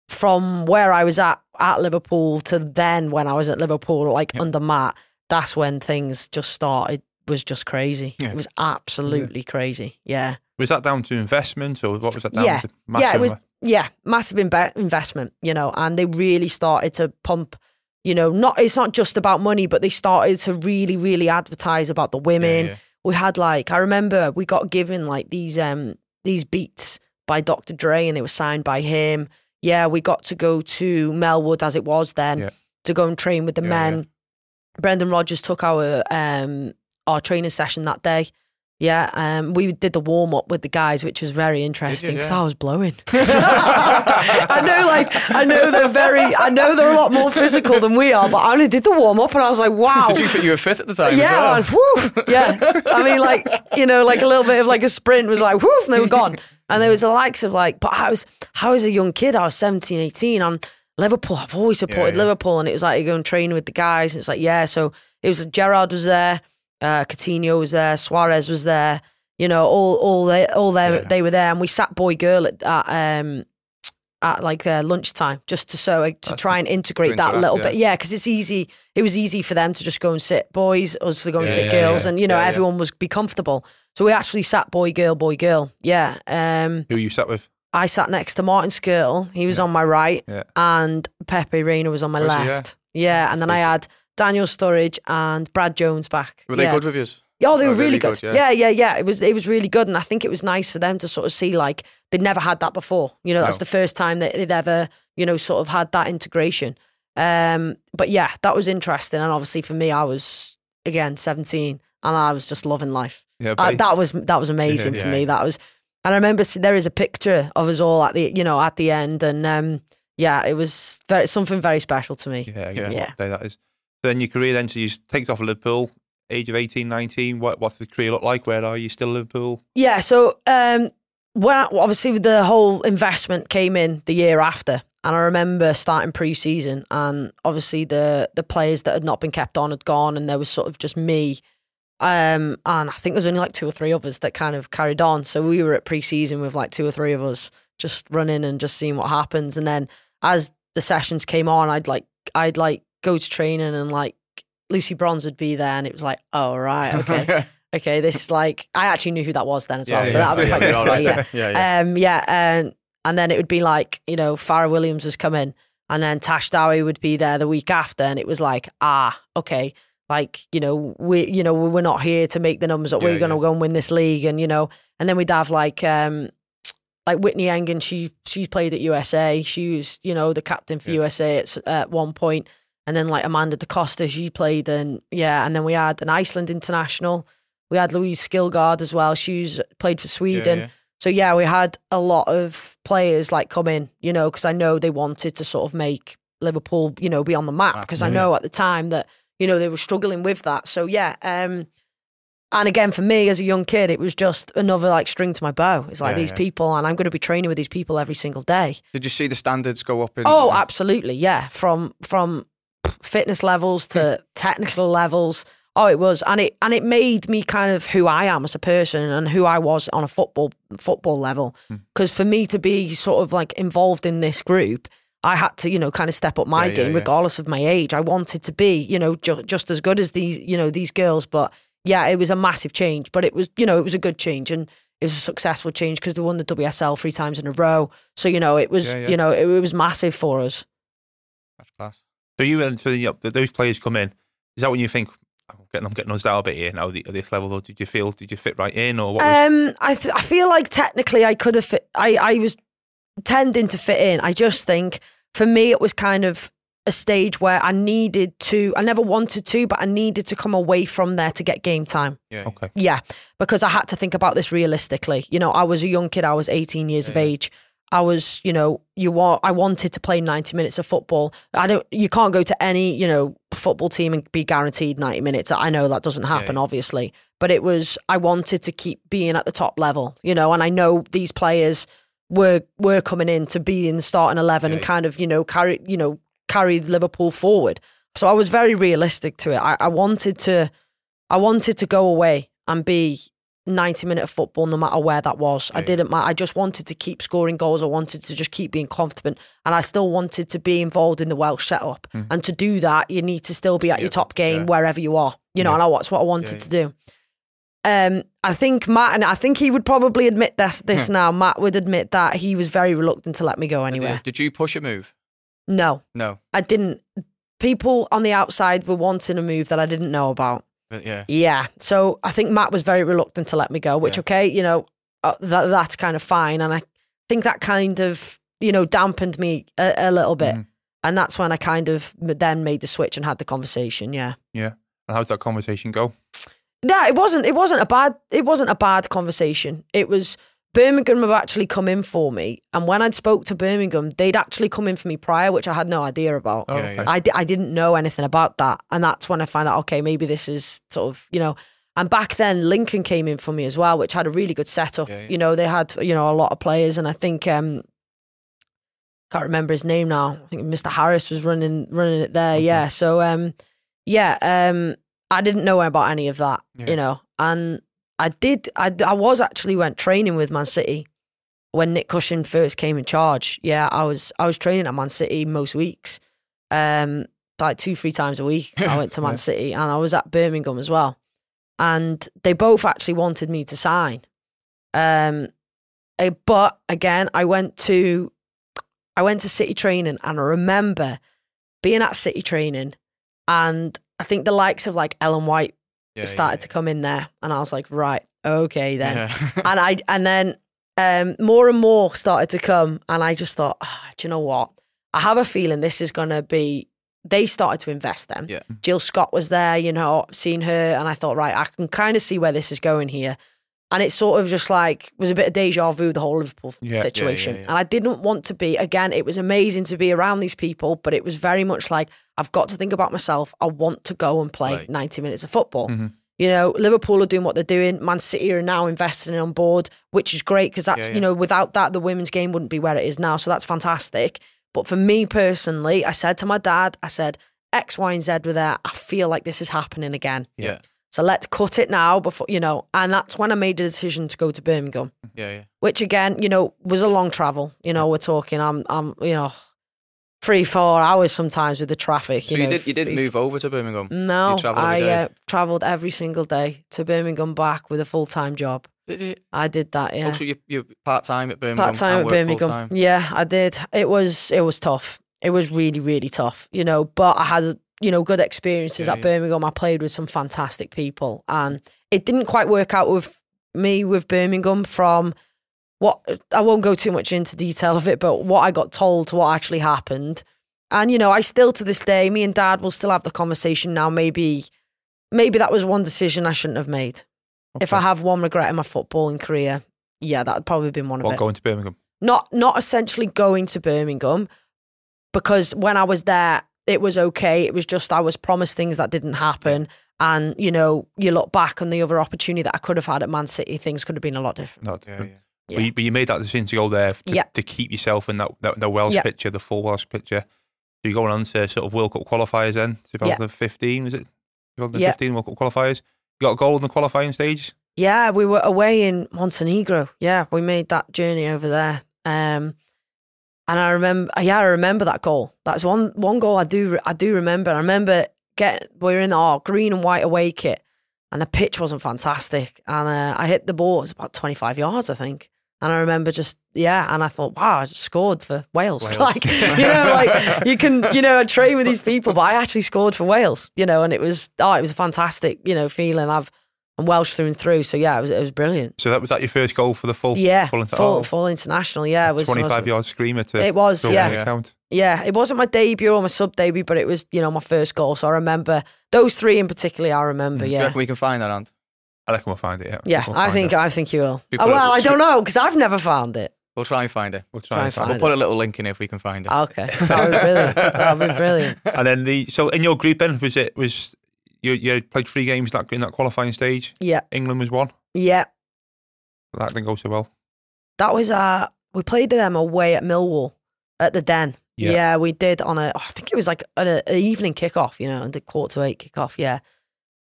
from where I was at at Liverpool to then when I was at Liverpool, like Yeah. under Matt, that's when things just started. Was just crazy. Yeah. It was absolutely crazy. Yeah, Was that down to investment or what was that down Yeah. to? yeah. It was yeah massive inve- investment. You know, and they really started to pump. You know, not it's not just about money, but they started to really, really advertise about the women. Yeah, yeah. We had like I remember we got given like these um these beats by Dr. Dre and they were signed by him. Yeah, we got to go to Melwood as it was then Yeah. to go and train with the men. Brendan Rodgers took our um our training session that day. Yeah, um, we did the warm up with the guys, which was very interesting because yeah? I was blowing. I know, like, I know they're very, I know they're a lot more physical than we are, but I only did the warm up and I was like, wow. Did you think you were fit at the time? Yeah, As well? and yeah. I mean, like you know, like a little bit of like a sprint was like whoof, and they were gone. And there was the likes of like, but I was, I was a young kid. I was 17, 18, and Liverpool. I've always supported yeah. Liverpool, and it was like you go and train with the guys. And it's like yeah, so it was Gerrard was there, uh, Coutinho was there, Suarez was there. You know, all all they all they Yeah. they were there, and we sat boy girl at, at um at like uh, lunchtime just to so to That's try and integrate that a little yeah. bit. Yeah, because it's easy. It was easy for them to just go and sit boys, us to go and Yeah, sit girls, and you know everyone was be comfortable. So we actually sat boy girl boy girl. Yeah. Um, Who you sat with? I sat next to Martin Skrtel. He was on my right, Yeah. and Pepe Reina was on my Was he, left. Yeah, and then I had Daniel Sturridge and Brad Jones back. Were they yeah. good with yous? Oh, they Oh, were really, really good. good, yeah. yeah. yeah, yeah, It was it was really good, and I think it was nice for them to sort of see like they'd never had that before. You know, that's No. the first time that they'd ever you know sort of had that integration. Um, but yeah, that was interesting, and obviously for me, I was again seventeen, and I was just loving life. Yeah, buddy. that was that was amazing for Yeah. me. That was, and I remember there is a picture of us all at the you know at the end, and um, yeah, it was very something very special to me. yeah, Yeah. yeah. That is. Then your career then, so you take off Liverpool, age of 18, 19. What, what's the career look like? Where are you still Liverpool? Yeah, so um, when I, obviously the whole investment came in the year after, and I remember starting pre-season, and obviously the the players that had not been kept on had gone, and there was sort of just me, um, and I think there was only like two or three of us that kind of carried on. So we were at pre-season with like two or three of us just running and just seeing what happens, and then as the sessions came on, I'd like I'd like go to training and like Lucy Bronze would be there, and it was like, oh right, okay okay, this is like I actually knew who that was then as well, so that was quite good me. Yeah, yeah, yeah. um, yeah, and and then it would be like you know Fara Williams was coming, and then Tash Dowie would be there the week after, and it was like ah okay, like you know we you know we're not here to make the numbers up, we're gonna yeah. go and win this league, and you know, and then we'd have like um like Whitney Engen, she she's played at USA, she was you know the captain for Yeah. USA at at one point, and then like Amanda Da Costa, she played, and yeah, and then we had an Iceland international. We had Louise Schillgard as well. She's played for Sweden. yeah. So yeah, we had a lot of players like come in, you know, because I know they wanted to sort of make Liverpool, you know, be on the map. Because I know at the time that you know they were struggling with that. So yeah, um, and again for me as a young kid, it was just another like string to my bow. It's like Yeah, these yeah. people, and I'm going to be training with these people every single day. Did you see the standards go up? In, Oh, absolutely, yeah. From from fitness levels Hmm. to technical levels. Oh, it was, and it and it made me kind of who I am as a person and who I was on a football football level. Hmm. Because for me to be sort of like involved in this group, I had to, you know, kind of step up my Yeah, yeah, game yeah. regardless of my age. I wanted to be, you know, ju- just as good as these, you know, these girls. But yeah, it was a massive change, but it was, you know, it was a good change and it was a successful change because they won the WSL three times in a row. So you know, it was, Yeah, yeah. you know, it, it was massive for us. That's class. So you and so you know, those players come in. Is that when you think I'm getting I'm getting us down a bit here now at this level? Or did you feel did you fit right in or what? Was, Um, I th- I feel like technically I could have fit. I I was tending to fit in. I just think for me it was kind of a stage where I needed to. I never wanted to, but I needed to come away from there to get game time. Yeah. okay. Yeah, because I had to think about this realistically. You know, I was a young kid. I was 18 years of Yeah, yeah. age. I was, you know, you want. I wanted to play 90 minutes of football. I don't. You can't go to any, you know, football team and be guaranteed 90 minutes. I know that doesn't happen, yeah. obviously. But it was. I wanted to keep being at the top level, you know, and I know these players were were coming in to be in starting 11 and kind of, you know, carry, you know, carry Liverpool forward. So I was very realistic to it. I, I wanted to. I wanted to go away and be 90 minute of football no matter where that was. I didn't ma- I just wanted to keep scoring goals. I wanted to just keep being confident and I still wanted to be involved in the Welsh setup. And to do that, you need to still be at your top game yeah. wherever you are. You know, Yeah. and that's what I wanted Yeah, to do. Um, I think Matt, and I think he would probably admit this, this now. Matt would admit that he was very reluctant to let me go anywhere. did you push a move? No, No. I didn't. People on the outside were wanting a move that I didn't know about. But yeah. Yeah. So I think Matt was very reluctant to let me go, which, Yeah. okay, you know, uh, that that's kind of fine. And I think that kind of, you know, dampened me a, a little bit. Mhm. And that's when I kind of then made the switch and had the conversation. Yeah. Yeah. And how's that conversation go? Yeah, it wasn't. It wasn't a bad. It wasn't a bad conversation. It was Birmingham have actually come in for me, and when I'd spoke to Birmingham, they'd actually come in for me prior, which I had no idea about. Oh, okay. I, I didn't know anything about that. And that's when I found out, okay, maybe this is sort of, you know, and back then Lincoln came in for me as well, which had a really good setup. Yeah, yeah. You know, they had, you know, a lot of players. And I think, um, can't remember his name now. I think Mr. Harris was running running it there. Yeah. So um, yeah. Um, I didn't know about any of that. Yeah. You know, and I did. I I was actually went training with Man City when Nick Cushing first came in charge. Yeah, I was I was training at Man City most weeks. Um, like two three times a week. I went to Man Yeah. City and I was at Birmingham as well. And they both actually wanted me to sign. Um, eh, but again, I went to I went to City training and I remember being at City training and I think the likes of like Ellen White Yeah, started to come in there and I was like, right, okay then. Yeah. and I and then um, more and more started to come and I just thought, "Ah, do you know what? I have a feeling this is gonna be they started to invest then. Yeah. Jill Scott was there, you know, seen her and I thought, right, I can kind of see where this is going here. And it sort of just like was a bit of deja vu, the whole Liverpool Yeah. Yeah, yeah, situation. yeah. And I didn't want to be, again, it was amazing to be around these people, but it was very much like, I've got to think about myself. I want to go and play Right. 90 minutes of football. Mhm. You know, Liverpool are doing what they're doing. Man City are now investing on board, which is great because that's, you know, without that, the women's game wouldn't be where it is now. So that's fantastic. But for me personally, I said to my dad, I said, X, Y, and Z were there. I feel like this is happening again. yeah. So let's cut it now before, you know, and that's when I made the decision to go to Birmingham, Yeah, yeah. which again, you know, was a long travel. You know, we're talking, I'm, I'm, you know, three, four hours sometimes with the traffic. So you, you, know, did you did three- move over to Birmingham? No, You travelled every I uh, travelled every single day to Birmingham back with a full time job. Did you? I did that, yeah. Also, you you part time at Birmingham. Part time at Birmingham. full-time? Yeah, I did. It was it was tough. It was really really tough, you know. But I had you know good experiences Yeah, at. Birmingham. I played with some fantastic people, and it didn't quite work out with me with Birmingham. From what I won't go too much into detail of it, but what I got told to what actually happened, and you know, I still to this day, me and Dad will still have the conversation now. Maybe maybe that was one decision I shouldn't have made. If I have one regret in my footballing career, yeah, that would probably been one of it going to Birmingham? not not essentially going to Birmingham because when I was there it was okay it was just I was promised things that didn't happen and you know you look back on the other opportunity that I could have had at Man City things could have been a lot different No, Yeah, different. yeah. Yeah. But, you, but you made that decision to go there to, Yeah. to keep yourself in that, that the Welsh Yeah. picture, the full Welsh picture. So you're going on to sort of World Cup qualifiers then, 2015, was it? 2015 World Cup qualifiers. You got a goal in the qualifying stage? yeah we were away in Montenegro yeah we made that journey over there um and I remember yeah I remember that goal that's one one goal I do I do remember I remember getting we were in our green and white away kit and the pitch wasn't fantastic. And uh, I hit the ball, it was about 25 yards, I think. And I remember just, yeah, and I thought, wow, I just scored for Wales. Wales. Like, you know, like you can, you know, I train with these people, but I actually scored for Wales, you know, and it was, oh, it was a fantastic, you know, feeling. I've, I'm Welsh through and through. So yeah, it was, it was brilliant. So that was that your first goal for the full Yeah, full, inter- full, oh, full international. Yeah, it was 25 yard screamer to It was, to yeah. win the count. Yeah, it wasn't my debut or my sub debut, but it was, you know, my first goal. So I remember those three in particular. I remember. Mm-hmm. Do you Yeah, reckon we can find that, Ant? I reckon we'll find it. Yeah, yeah. We'll I think it. I think you will. We Oh, well, I don't know because I've never found it. We'll try and find it. we'll try try and and find find We'll put a little link in if we can find it. Okay, that would be brilliant. That would be brilliant. And then the so in your group then was it was you you played three games that in that qualifying stage. Yeah, England was one. yeah. That didn't go so well. That was uh we played them away at Millwall at the Den. Yeah. Yeah, we did on a. I think it was like an, an evening kickoff. You know, the quarter to eight kickoff. Yeah.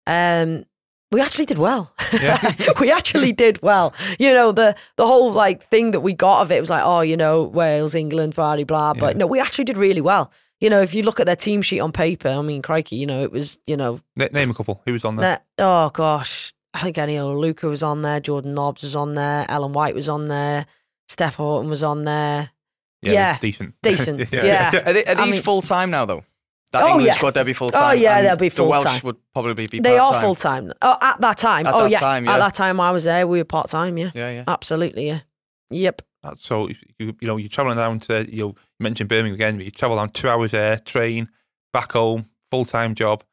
Um, we actually did well. Yeah. we actually did well. You know, the the whole like thing that we got of it was like, oh, you know, Wales, England, blah blah blah. But Yeah. no, we actually did really well. You know, if you look at their team sheet on paper, I mean, crikey, you know, it was, you know, Na- Name a couple. Who was on there? Na- oh gosh, I think Eni Aluko was on there, Jordan Nobbs was on there, Ellen White was on there, Steph Houghton was on there. yeah. decent. Decent, yeah. Are, they, are I these mean- full time now though? That Oh, England yeah. squad, they'll be full time. Oh, yeah, they'll be full time. The Welsh would probably be They are part-time. full time. Oh, at that time. At oh that yeah. time, yeah. At that time I was there, we were part time. Yeah, Yeah, yeah. absolutely. Yeah. Yep. So you, you know you're traveling down to you, know, you mentioned Birmingham again. But you travel down two hours there, train back home, full time job,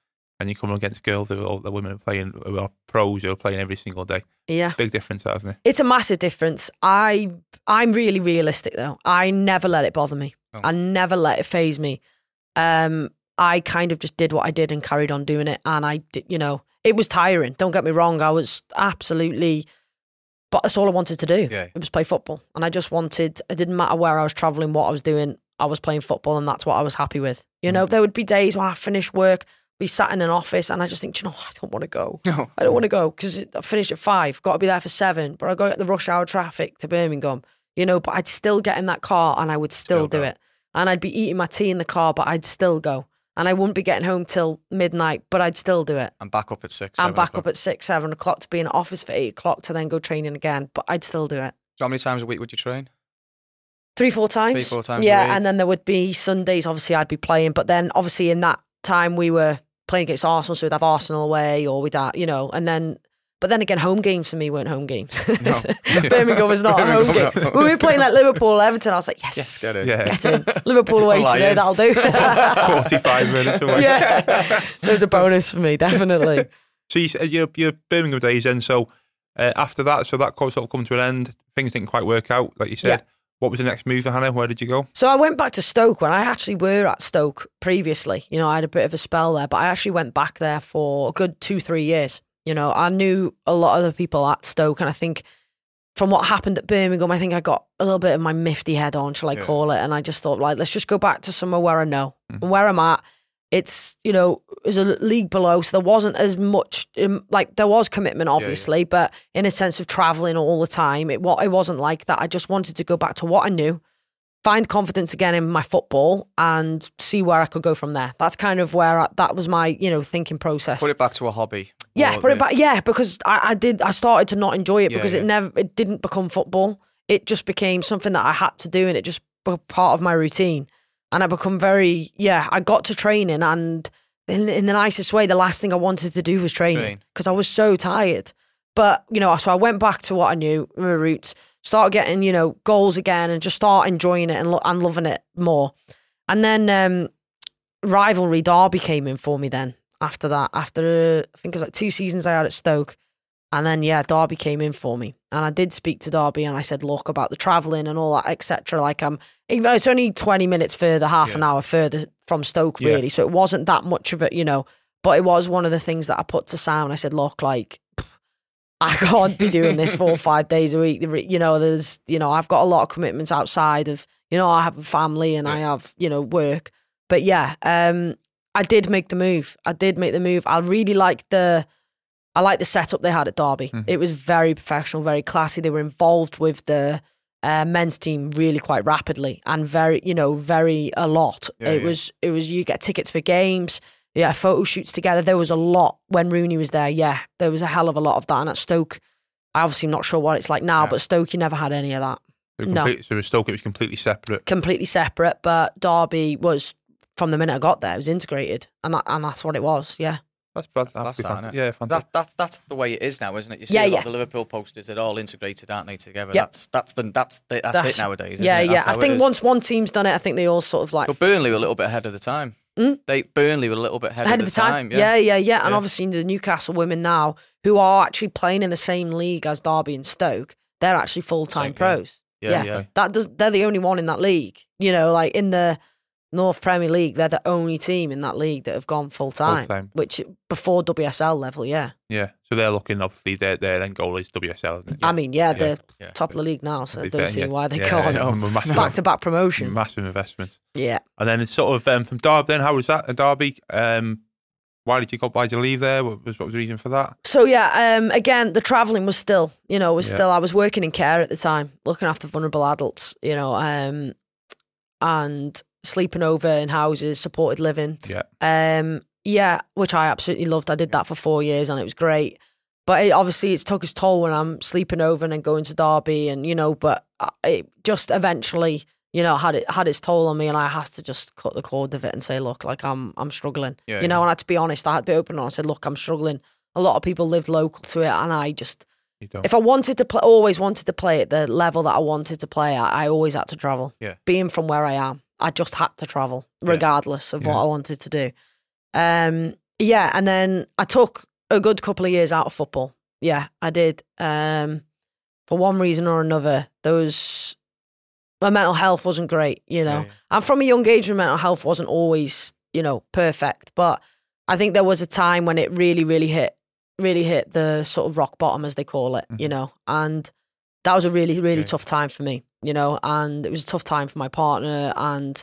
and you come against girls who are the women are playing who are pros who are playing every single day. Yeah. Big difference, that, isn't it? It's a massive difference. I I'm really realistic though. I never let it bother me. Oh. I never let it phase me. Um, I kind of just did what I did and carried on doing it. And I did, you know, it was tiring. Don't get me wrong. I was absolutely, but that's all I wanted to do. Yeah. It was play football, and I just wanted. It didn't matter where I was traveling, what I was doing. I was playing football and that's what I was happy with. You know, mm. there would be days when I finished work, be sat in an office and I just think, "Do you know. I don't want to go. No. I don't want to go because I finished at five, got to be there for seven, but I go at the rush hour traffic to Birmingham, you know, but I'd still get in that car and I would still, Still do go. it. And I'd be eating my tea in the car, but I'd still go. And I wouldn't be getting home till midnight, but I'd still do it. I'm back up at six. I'm back o'clock. up at six, seven o'clock to be in office for eight o'clock to then go training again, but I'd still do it. So how many times a week would you train? Three, four times. Three, four times a Yeah, and then there would be Sundays. Obviously, I'd be playing, but then obviously in that time we were playing against Arsenal, so we'd have Arsenal away, or we'd have, you know, and then. But then again, home games for me weren't home games. No. Birmingham was not a home game. Birmingham, no. When we were playing like Liverpool, Everton, I was like, yes, Yes, get it. Yeah. get in. Liverpool away today, that'll do. 45 minutes away. yeah, there's a bonus for me, definitely. So you, said your, your Birmingham days then, so uh, after that, so that sort of come to an end. Things didn't quite work out, like you said. Yeah. What was the next move for Hannah? Where did you go? So I went back to Stoke when I actually were at Stoke previously. You know, I had a bit of a spell there, but I actually went back there for a good two, three years. You know, I knew a lot of the people at Stoke, and I think from what happened at Birmingham, I think I got a little bit of my mifty head on, shall I Yeah. call it? And I just thought, like, let's just go back to somewhere where I know Mhm. and where I'm at. It's you know, there's a league below, so there wasn't as much um, like there was commitment, yeah. obviously, but in a sense of traveling all the time, it what it wasn't like that. I just wanted to go back to what I knew, find confidence again in my football, and see where I could go from there. That's kind of where I, that was my you know thinking process. Put it back to a hobby. Yeah, put it back. Yeah, because I, I did. I started to not enjoy it Yeah, because it never. It didn't become football. It just became something that I had to do, and it just be part of my routine. And I become very. Yeah, I got to training, and in, in the nicest way, the last thing I wanted to do was training Train. because I was so tired. But you know, so I went back to what I knew, my roots. Start getting you know goals again, and just start enjoying it and lo- and loving it more. And then um, rivalry derby came in for me. Then after that, after I think it was like two seasons I had at Stoke, and then yeah, Derby came in for me, and I did speak to Derby, and I said, look about the travelling and all that, etc. Like I'm, even though it's only twenty minutes further, half an hour further from Stoke, Yeah. really, so it wasn't that much of it, you know. But it was one of the things that I put to sound. I said, look, like. I can't be doing this four or five days a week. You know, there's, you know, I've got a lot of commitments outside of, you know, I have a family and I have, you know, work. But yeah, um, I did make the move. I did make the move. I really liked the, I like the setup they had at Derby. Mhm. It was very professional, very classy. They were involved with the uh, men's team really quite rapidly and very, you know, very a lot. Yeah, it yeah. was, it was. You get tickets for games. Yeah, photo shoots together. There was a lot when Rooney was there. Yeah, there was a hell of a lot of that. And at Stoke, I obviously am not sure what it's like now, Yeah. but Stoke, you never had any of that. So, No. so Stoke, it was completely separate. Completely separate. But Derby was from the minute I got there, it was integrated, and that, and that's what it was. Yeah. That's, that's, Class that's that, fantastic. Yeah, fantastic. That, that's that's the way it is now, isn't it? You see Yeah, a lot yeah. of the Liverpool posters; they're all integrated, aren't they? Together. Yep. That's that's the that's the, that's, That's- it nowadays. Isn't yeah, it? yeah. I think once one team's done it, I think they all sort of like But Burnley were a little bit ahead of the time. Hmm? They Burnley were a little bit ahead, ahead of the time. Yeah, yeah, yeah. And Yeah. obviously the Newcastle women now, who are actually playing in the same league as Derby and Stoke, they're actually full time pros. yeah, Yeah. yeah. That does. They're the only one in that league. You know, like in the North Premier League, they're the only team in that league that have gone full time. Which before WSL level, yeah. Yeah. So they're looking, obviously, their, their end goal is WSL, isn't it? I mean, yeah, they're yeah. top of the league now, so I To be don't fair, see yeah. why they Yeah, can't back to back promotion. massive investment. Yeah. And then it's sort of um, from Derby. Then how was that at Derby? Um, why did you go? Why did you leave there? What was what was the reason for that? So yeah, um, again, the traveling was still, you know, was Yeah. still. I was working in care at the time, looking after vulnerable adults, you know, um, and sleeping over in houses, supported living. Yeah. Um, yeah, which I absolutely loved. I did that for four years, and it was great. But it, obviously, it's took its toll when I'm sleeping over and then going to Derby, and you know. But it just eventually, you know, had it had its toll on me, and I had to just cut the cord of it and say, look, like I'm I'm struggling. Yeah, you know, and I had to be honest. I had to be open and I said, look, I'm struggling. A lot of people lived local to it, and I just if I wanted to play, always wanted to play at the level that I wanted to play at, I always had to travel. Yeah. Being from where I am, I just had to travel, Yeah. regardless of what Yeah. I wanted to do. Um, yeah, and then I took a good couple of years out of football. Yeah, I did. Um, for one reason or another, there was my mental health wasn't great. You know, Yeah, yeah. and from a young age, my mental health wasn't always, you know, perfect. But I think there was a time when it really, really hit, really hit the sort of rock bottom, as they call it, you know, and that was a really, really Yeah. tough time for me. You know, and it was a tough time for my partner and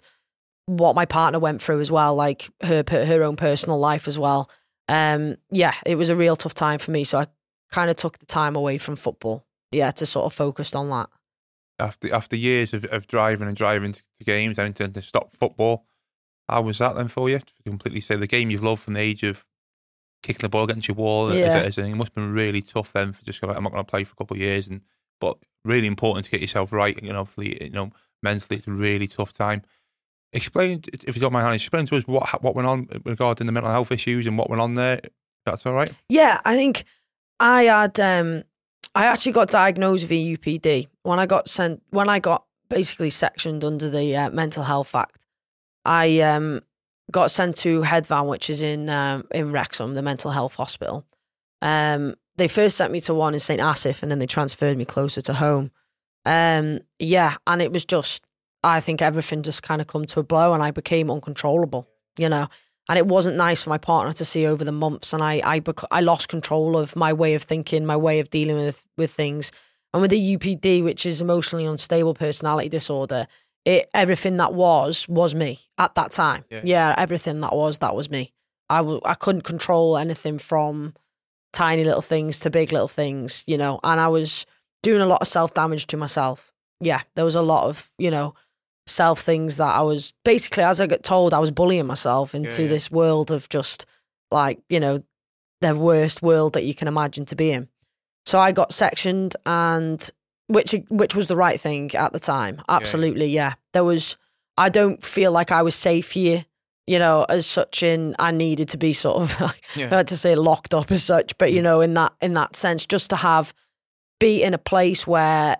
what my partner went through as well, like her her own personal life as well. Um, yeah, it was a real tough time for me. So I kind of took the time away from football, yeah, to sort of focus on that. After after years of, of driving and driving to, games and to, to stop football, how was that then for you? To completely say the game you've loved from the age of kicking the ball against your wall, Yeah. as, as, it must have been really tough then for just going, I'm not going to play for a couple of years, and but really important to get yourself right. And obviously, you know, mentally, it's a really tough time. Explain, if you don't mind, explain to us what what went on regarding the mental health issues and what went on there. That's all right. Yeah, I think I had um I actually got diagnosed with a UPD when I got sent when I got basically sectioned under the uh, Mental Health Act. I um got sent to Heddfan, which is in um, in Wrexham, the mental health hospital. Um, they first sent me to one in St Asaph, and then they transferred me closer to home. Um, yeah, and it was just I think everything just kind of come to a blow, and I became uncontrollable. You know, and it wasn't nice for my partner to see over the months and I I, bec- I lost control of my way of thinking my way of dealing with with things and with the UPD which is emotionally unstable personality disorder it everything that was was me at that time Yeah. yeah, everything that was that was me I w- I couldn't control anything from tiny little things to big little things you know and I was doing a lot of self damage to myself yeah there was a lot of you know self things that I was basically, as I got told, I was bullying myself into yeah. this world of just like, you know, the worst world that you can imagine to be in. So I got sectioned and which which was the right thing at the time. Absolutely, yeah. There was I don't feel like I was safe here, you know, as such in I needed to be sort of like Yeah. I had to say locked up as such, but you mm. know, in that in that sense, just to have be in a place where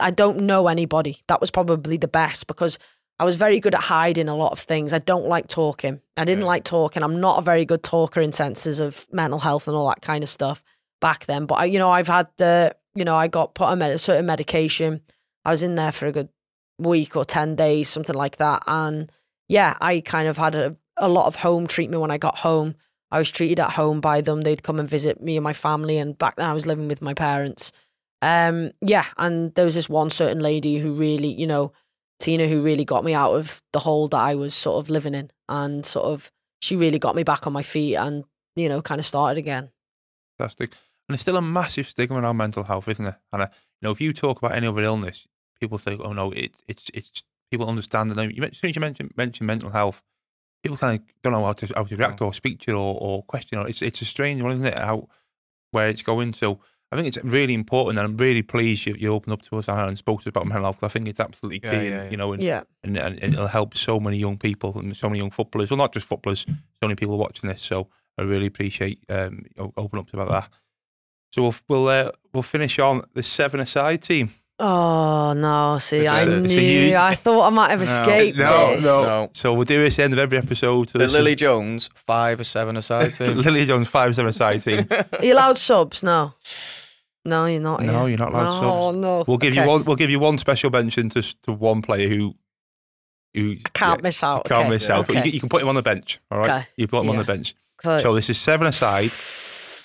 I don't know anybody. That was probably the best because I was very good at hiding a lot of things. I don't like talking. I didn't Yeah. like talking. I'm not a very good talker in senses of mental health and all that kind of stuff back then. But I, you know, I've had the, you know, I got put on med- a certain medication. I was in there for a good week or 10 days, something like that. And yeah, I kind of had a, a lot of home treatment when I got home. I was treated at home by them. They'd come and visit me and my family. And back then I was living with my parents. Um, yeah, and there was this one certain lady who really, you know, Tina, who really got me out of the hole that I was sort of living in, and sort of she really got me back on my feet, and you know, kind of started again. Fantastic. And there's still a massive stigma around mental health, isn't there? And uh, you know, if you talk about any other illness, people say, "Oh no, it, it's it's people understand." And you as soon as you mention mention mental health, people kind of don't know how to how to react or speak to you or, or question. Or it's it's a strange one, isn't it? How where it's going. So I think it's really important, and I'm really pleased you, you opened up to us Hannah, and spoke to us about mental health. 'cause I think it's absolutely key, Yeah, and, yeah, yeah. you know, and, Yeah, and, and it'll help so many young people and so many young footballers. Well, not just footballers, so many people watching this. So I really appreciate um, you open up about that. So we'll we'll uh, we'll finish on the seven aside team. Oh no! See, I So knew. you- I thought I might have escaped No, this. no. No. So we'll do this at the end of every episode. So The Lily is- Jones five or seven aside team. Lily Jones five or seven aside team. Are you allowed subs? No. No, you're not. No, yeah. you're not allowed no, subs. Oh no. We'll give Okay. you one. We'll give you one special mention to to one player who who I can't yeah, miss out. can't okay. miss out. But you, can- you can put him on the bench. All right, Okay. you put him on the bench. Okay. So this is seven aside.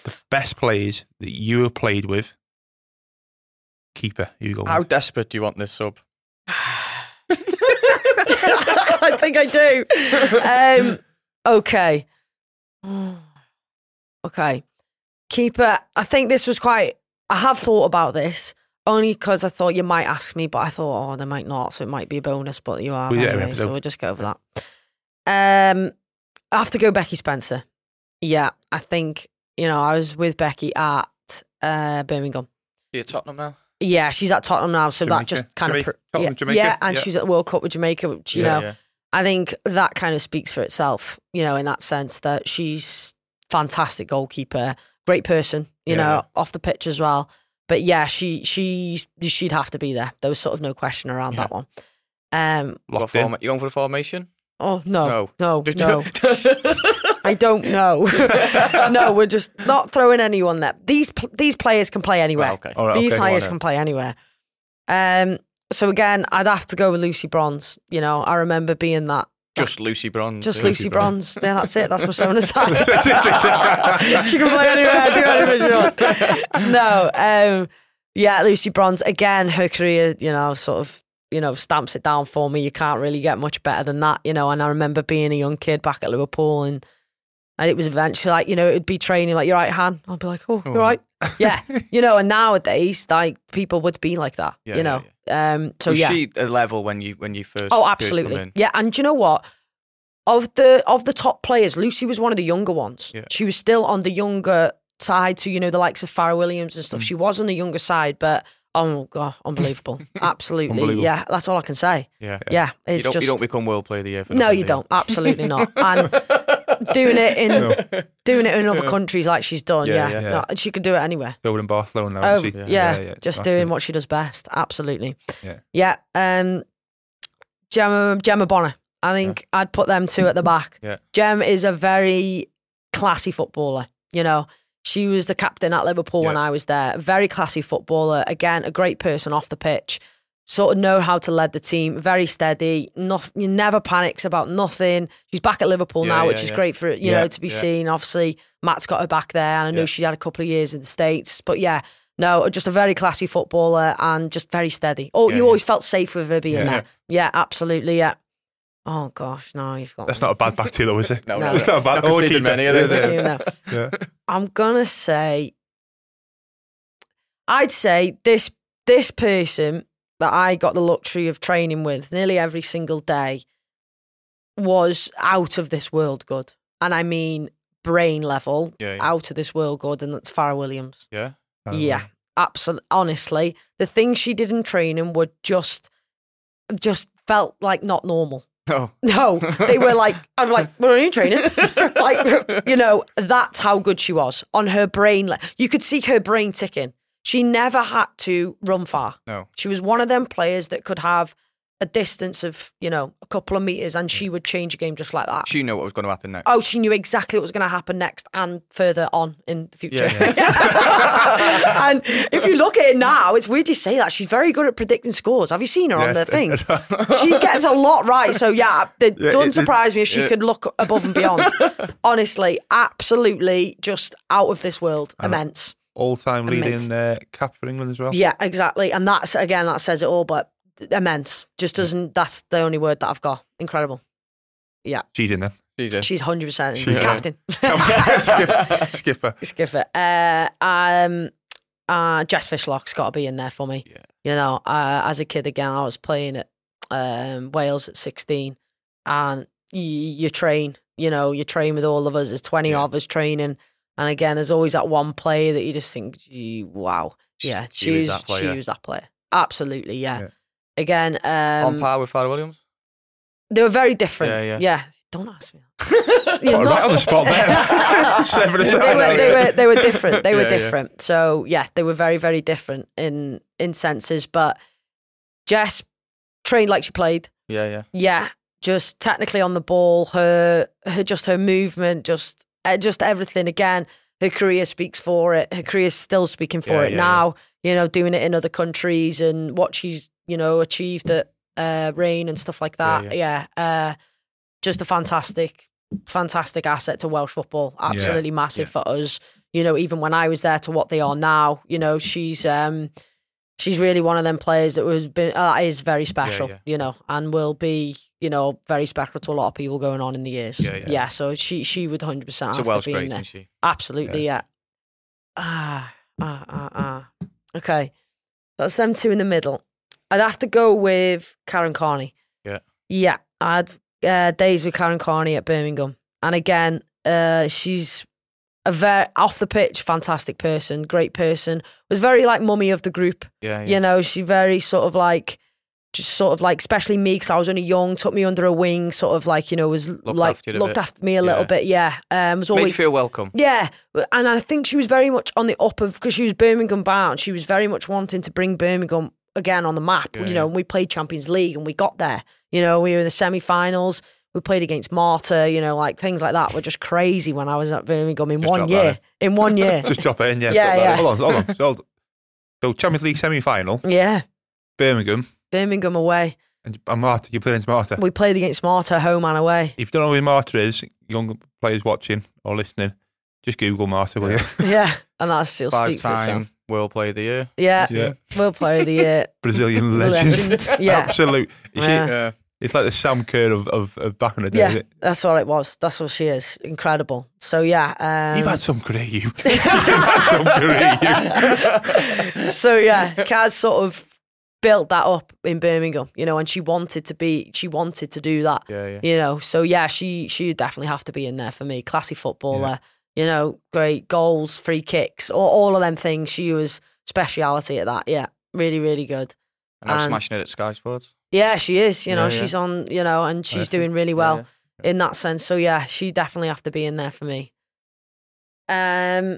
The best players that you have played with. Keeper, you go. How desperate do you want this sub? I think I do. Um, okay. Okay. Keeper, I think this was quite. I have thought about this only because I thought you might ask me, but I thought, oh, they might not, so it might be a bonus, but you are. Well, yeah, anyway, so- so we'll just go over that. Um, I have to go Becky Spencer. Yeah, I think, you know, I was with Becky at uh, Birmingham. You're at Tottenham now. Yeah, she's at Tottenham now, so Jamaica. that just kind Jamaica. of. Tottenham, yeah, Jamaica, yeah, and yeah. she's at the World Cup with Jamaica, which, you know, yeah. I think that kind of speaks for itself, you know, in that sense that she's fantastic goalkeeper, great person, you Yeah, know, off the pitch as well. But yeah, she she she'd have to be there. There was sort of no question around Yeah. that one. Um. What Locked in. forma- you going for the formation? Oh no, no, Did no. I don't know. no, we're just not throwing anyone there. These these players can play anywhere. Well, okay. Right, These okay. players can play anywhere. Um. So again, I'd have to go with Lucy Bronze. You know, I remember being that Just Lucy Bronze. Just yeah. Lucy Bronze. Yeah, that's it. That's my seven aside. she can play anywhere, do wants. No, um, yeah, Lucy Bronze. Again, her career, you know, sort of you know, stamps it down for me. You can't really get much better than that, you know. And I remember being a young kid back at Liverpool and and it was eventually like, you know, it'd be training like your right hand. I'd be like, oh, Oh. you're right. Yeah. you know, and nowadays, like people would be like that, Yeah, you yeah, know. Um so was yeah. she a level when you when you first? Oh, absolutely. in? Yeah, and do you know what? Of the of the top players, Lucy was one of the younger ones. Yeah. She was still on the younger side to you know the likes of Fara Williams and Mm. stuff. She was on the younger side, but oh god, unbelievable, absolutely. Unbelievable. Yeah, that's all I can say. Yeah. Yeah, You it's don't, just you don't become world player of the year. For no, you do don't. Absolutely not. And doing it in doing it in other countries like she's done. Yeah, Yeah, yeah. No, she could do it anywhere. Building Barcelona. Oh, isn't yeah, she? just exactly. doing what she does best. Absolutely. Yeah. Yeah. Um, Gemma, Gemma Bonner. I think I'd put them two at the back. Yeah. Gem is a very classy footballer. You know, she was the captain at Liverpool when I was there. Very classy footballer. Again, a great person off the pitch. Sort of know how to lead the team. Very steady. Noth- you never panics about nothing. She's back at Liverpool Yeah, now, yeah, which is yeah. great for you Yeah, know to be yeah. seen. Obviously, Matt's got her back there, and I know Yeah. she had a couple of years in the states. But yeah, no, just a very classy footballer and just very steady. Oh, Yeah, you yeah. always felt safe with her being Yeah. there. Yeah, absolutely. Yeah. Oh gosh, no, you've got. That's not a bad back two, though, is it? No, No. no, It's not a bad. Not oh, keep many, it. Yeah, you know. yeah. I'm gonna say. I'd say this this person that I got the luxury of training with nearly every single day was out of this world good, and I mean brain level Yeah, yeah. out of this world good, and that's Fara Williams. Yeah. Yeah, absolutely. Honestly, the things she did in training were just, just felt like not normal. No. Oh. No, they were like, I'm like, are you training? like, you know, that's how good she was on her brain. le- You could see her brain ticking. She never had to run far. No. She was one of them players that could have a distance of, you know, a couple of meters and she would change a game just like that. She knew what was going to happen next. Oh, she knew exactly what was going to happen next and further on in the future. Yeah, and if you look at it now, it's weird you say that. She's very good at predicting scores. Have you seen her on the thing? she gets a lot right. So yeah, it Yeah, doesn't surprise me if she yeah. could look above and beyond. Honestly, absolutely just out of this world. Immense. All-time Immense. leading uh, cap for England as well. Yeah, exactly. And that's again, that says it all, but immense. Just doesn't that's the only word that I've got. Incredible. Yeah. She's in there. She's in. She's hundred percent captain. Skipper. Skipper. Skipper. Uh, um, uh, Jess Fishlock's got to be in there for me. Yeah. You know, uh, as a kid again, I was playing at um, Wales at 16 and you, you train, you know, you train with all of us. There's 20 Yeah. of us training. And again, there's always that one player that you just think, gee, wow. She- Yeah, she was that player. she was that player. Absolutely, yeah. Yeah. Again, On um, par with Fara Williams. they were very different. Yeah, yeah. Don't ask me that. You're not- right on the spot there. Seven they were they were they were different. They were Yeah, yeah. different. So yeah, they were very very different in in senses. But Jess trained like she played. Yeah, yeah. Yeah, just technically on the ball, her her just her movement, just uh, just everything. Again, her career speaks for it. Her career's still speaking for Yeah, it yeah, now. You know, doing it in other countries and what she's you know achieved at uh, Reign and stuff like Yeah, that. Yeah, uh, just a fantastic, fantastic asset to Welsh football. Absolutely massive yeah. for us. You know, even when I was there to what they are now. You know, she's um, she's really one of them players that was been, uh, is very special. yeah. You know, and will be you know very special to a lot of people going on in the years. Yeah, yeah. so she she would hundred percent It's a have to Welsh be great, there. she? Absolutely, yeah. Ah, ah, ah, ah. Okay, that's them two in the middle. I'd have to go with Karen Carney. Yeah. Yeah, I had uh, days with Karen Carney at Birmingham, and again, uh, she's a very off the pitch, fantastic person, great person. Was very like mummy of the group. Yeah, yeah. You know, she very sort of like, just sort of like, especially me because I was only young, took me under her wing, sort of like you know was like after looked bit. after me a little Yeah. bit. Yeah, um, was Made you feel welcome. yeah, and I think she was very much on the up of because she was Birmingham bound. She was very much wanting to bring Birmingham again on the map. Yeah, you know, yeah. and we played Champions League and we got there. You know, we were in the semi-finals. We played against Marta. You know, like things like that were just crazy when I was at Birmingham in Just one year. that In one year, Just drop it in, yeah. Yeah, yeah. Hold on, hold on. So, so Champions League semi-final, yeah, Birmingham, Birmingham away. and, and Marta, you played against Marta. We played against Marta home and away. If you don't know who Marta is, young players watching or listening, just Google Marta, will you? Yeah, and that still Five speaks for time itself. World Player of the Year. Yeah, Yeah. World Player of the Year, Brazilian legend. legend. Yeah, Absolute. Is she- Yeah. Yeah. it's like the Sam Kerr of, of, of back in the day. yeah, isn't it? that's what it was. That's what she is. Incredible. So yeah, um, You've had some career, you. You've had some career, you. so yeah, Kaz sort of built that up in Birmingham, you know, and she wanted to be, she wanted to do that, Yeah, yeah. you know. So yeah, she she definitely have to be in there for me. Classy footballer, you know, great goals, free kicks, all, all of them things. She was speciality at that. Yeah, really, really good. And I'm smashing it at Sky Sports. Yeah, she is. You know, Yeah, yeah. she's on. You know, and she's Perfect. doing really well in that sense. So yeah, she definitely have to be in there for me. Um.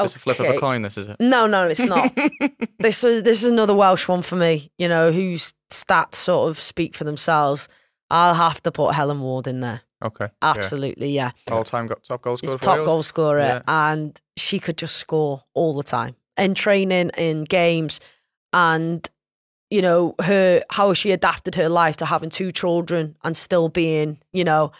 It's a flip of a okay. coin, this is it. No, no, it's not. this is this is another Welsh one for me. You know, whose stats sort of speak for themselves. I'll have to put Helen Ward in there. Okay. Absolutely, yeah. All time got top goal She's scorer for top Wales. goal scorer, Yeah. and she could just score all the time in training, in games, and you know her how she adapted her life to having two children and still being, you know,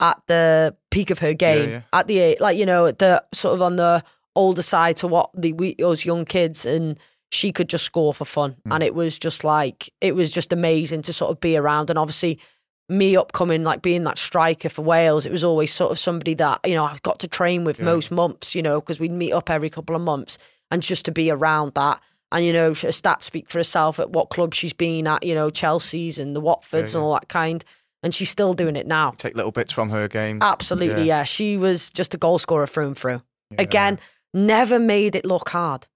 at the peak of her game, yeah. at the like you know the sort of on the older side to what the we us young kids and. She could just score for fun, Mm. and it was just like it was just amazing to sort of be around. And obviously, me upcoming like being that striker for Wales, it was always sort of somebody that you know I've got to train with Yeah. most months, you know, because we'd meet up every couple of months, and just to be around that, and you know, her stats speak for herself at what club she's been at, you know, Chelsea's and the Watfords Yeah, and all that kind, and she's still doing it now. Take little bits from her game. Absolutely, yeah. She was just a goal scorer through and through. Again, never made it look hard.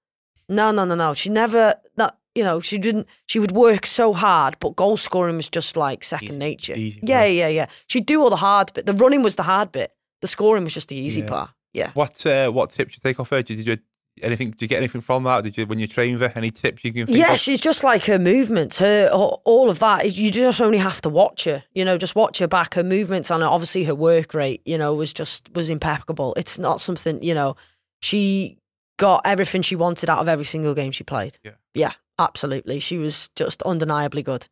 No, no, no, no. She never that you know, she didn't she would work so hard, but goal scoring was just like second Easy. nature. Easy, yeah, right. yeah, yeah. She'd do all the hard bit. The running was the hard bit. The scoring was just the easy Yeah. part. Yeah. What uh, what tips did you take off her? Did you anything? Did you get anything from that? Did you when you train with her? Any tips you can? Think Yeah, of? she's just like her movements, her all all of that. You just only have to watch her, you know, just watch her back, her movements, and obviously her work rate, you know, was just was impeccable. It's not something, you know, she got everything she wanted out of every single game she played. Yeah. yeah, absolutely. She was just undeniably good,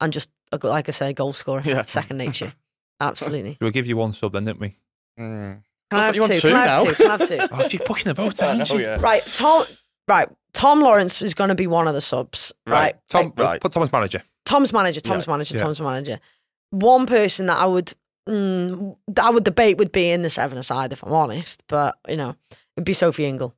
and just like I say, goal scorer, Yeah. second nature. Absolutely. We'll give you one sub then, didn't we? Mm. Can I have you two? two Can I have now? two? Can I have two? Oh, she's pushing the boat. Aren't know, she? yeah. Right, Tom. Right, Tom Lawrence is going to be one of the subs. Right, Tom, Right. put Thomas manager. Tom's manager, Tom's Yeah, manager, yeah. Tom's manager. One person that I would, mm, that I would debate would be in the seven aside, if I'm honest. But you know, it'd be Sophie Ingle.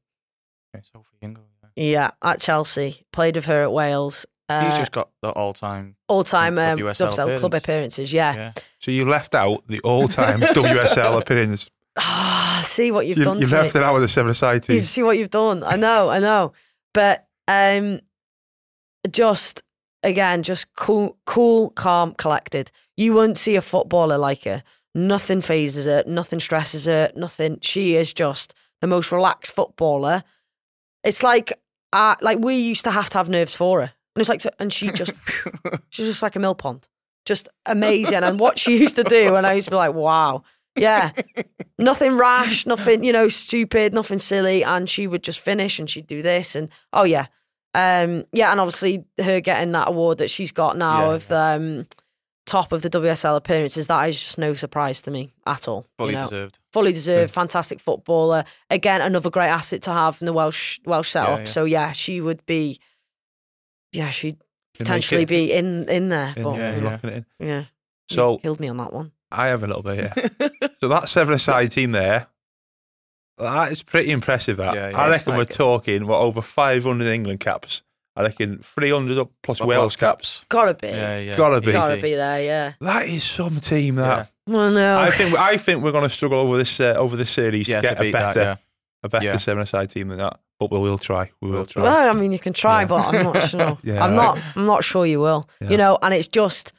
Okay, Sophie Ingle. yeah. Yeah, at Chelsea, played with her at Wales. He's Uh, just got the all-time. all-time um, WSL WSL club appearances. Yeah. Yeah. So you left out the all-time WSL appearance. Ah, see what you've You, done you to left me. it out with the seven-a-side team. You see what you've done. I know, I know. But um, just again, just cool, cool, calm, collected. You won't see a footballer like her. Nothing phases her. Nothing stresses her. Nothing. She is just the most relaxed footballer. It's like, uh, like we used to have to have nerves for her, and it's like, so, and she just, she's just like a mill pond, just amazing. and what she used to do, and I used to be like, wow. Yeah, nothing rash, nothing, you know, stupid, nothing silly. And she would just finish and she'd do this. And oh, yeah. Um, yeah. And obviously, her getting that award that she's got now Yeah, of um, top of the WSL appearances, that is just no surprise to me at all. Fully you know? deserved. Fully deserved, fantastic footballer. Again, another great asset to have in the Welsh Welsh setup. yeah. So, yeah, she would be, yeah, she'd To potentially be in, in there. in- but, yeah, yeah, locking it in. yeah. So You killed me on that one. I have a little bit, yeah. so that seven-a-side team there, that is pretty impressive. That Yeah, yeah, I reckon quite we're good. talking what over 500 England caps. I reckon 300 up plus Wales caps. Gotta be. Yeah, yeah. Gotta be. Gotta be there, yeah. That is some team. That Well, no. I think I think we're going to struggle over this uh, over this series Yeah, to to get a better that, yeah. a better Yeah. seven-a-side team than that. But we will try. We will try. Well, I mean, you can try, Yeah. but I'm not sure. Yeah, I'm I- not. I'm not sure you will. Yeah. You know, and it's just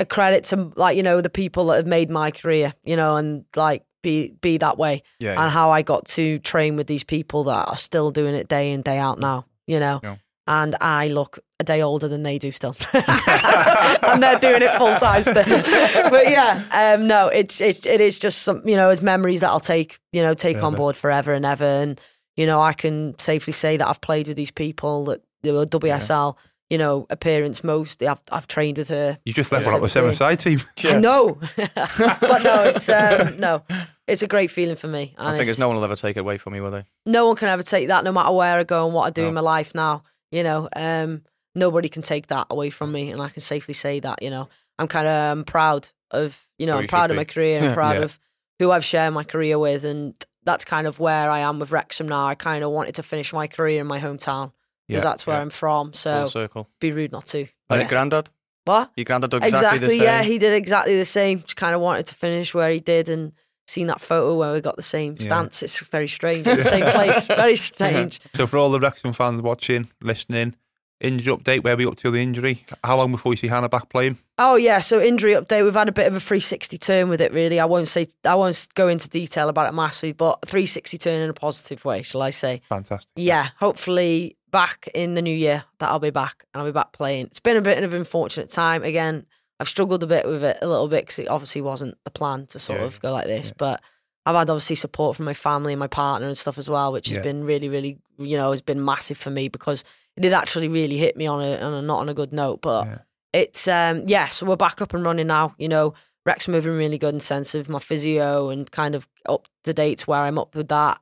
a credit to like you know the people that have made my career. You know, and like be be that way, Yeah. and how I got to train with these people that are still doing it day in day out now. You know, Yeah. and I look a day older than they do still, and they're doing it full time still. but yeah, um, no, it's it's it is just some you know it's memories that I'll take you know take on board forever and ever, and you know I can safely say that I've played with these people that they were WSL. You know, appearance most. I've I've trained with her. You just left Yeah. one out the seven-a-side team. I know, but no, it's um, no, it's a great feeling for me. And I think it's- there's no one will ever take it away from me, will they? no one can ever take that no matter where I go and what I do No. in my life now. You know, um, nobody can take that away from me, and I can safely say that. You know, I'm kind of um, proud of you know Oh, I'm you proud should of my be. career. I'm proud Yeah. of who I've shared my career with, and that's kind of where I am with Wrexham now. I kind of wanted to finish my career in my hometown because that's where. I'm from. Full So circle. be rude not to. Like Yeah. your granddad? What? Your granddad did exactly, Exactly. the same. yeah, he did exactly the same. Just kind of wanted to finish where he did, and seen that photo where we got the same stance. It's very strange. The same place. Very strange. So for all the Wrexham fans watching, listening, injury update, where are we up to the injury? How long before we see Hannah back playing? Oh yeah, so injury update. We've had a bit of a 360 turn with it. Really, I won't say I won't go into detail about it massively, but 360 turn in a positive way, shall I say? Fantastic. Yeah, hopefully back in the new year that I'll be back and I'll be back playing. It's been a bit of an unfortunate time. Again, I've struggled a bit with it a little bit because it obviously wasn't the plan to sort Yeah, of go like this, yeah. but. I've had obviously support from my family and my partner and stuff as well, which has Yeah. been really, really, you know, has been massive for me because it did actually really hit me on a, on a not on a good note. But it's um yeah, so we're back up and running now. You know, Rex been really good in sense of my physio and kind of up to date where I'm up with that.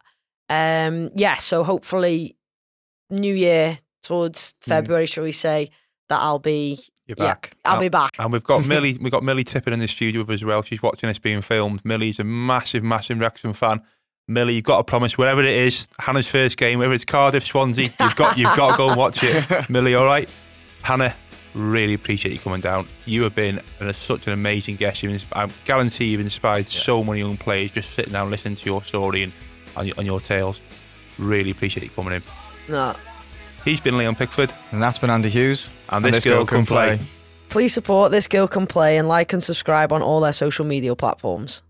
Um yeah, so hopefully New Year towards mm. February, shall we say, that I'll be You're yeah, back. I'll Oh. be back. And we've got Millie, we've got Millie Tippin in the studio with us as well. She's watching this being filmed. Millie's a massive, massive Wrexham fan. Millie, you've got to promise wherever it is, Hannah's first game, whether it's Cardiff, Swansea, you've got you've got to go and watch it. Millie, all right? Hannah, really appreciate you coming down. You have been an, such an amazing guest. You've, I guarantee you've inspired so many young players just sitting down listening to your story and your, on your tales. Really appreciate you coming in. No. He's been Leon Pickford, And that's been Andy Hughes. and this, girl, can play. Please support this girl can play and like and subscribe on all their social media platforms.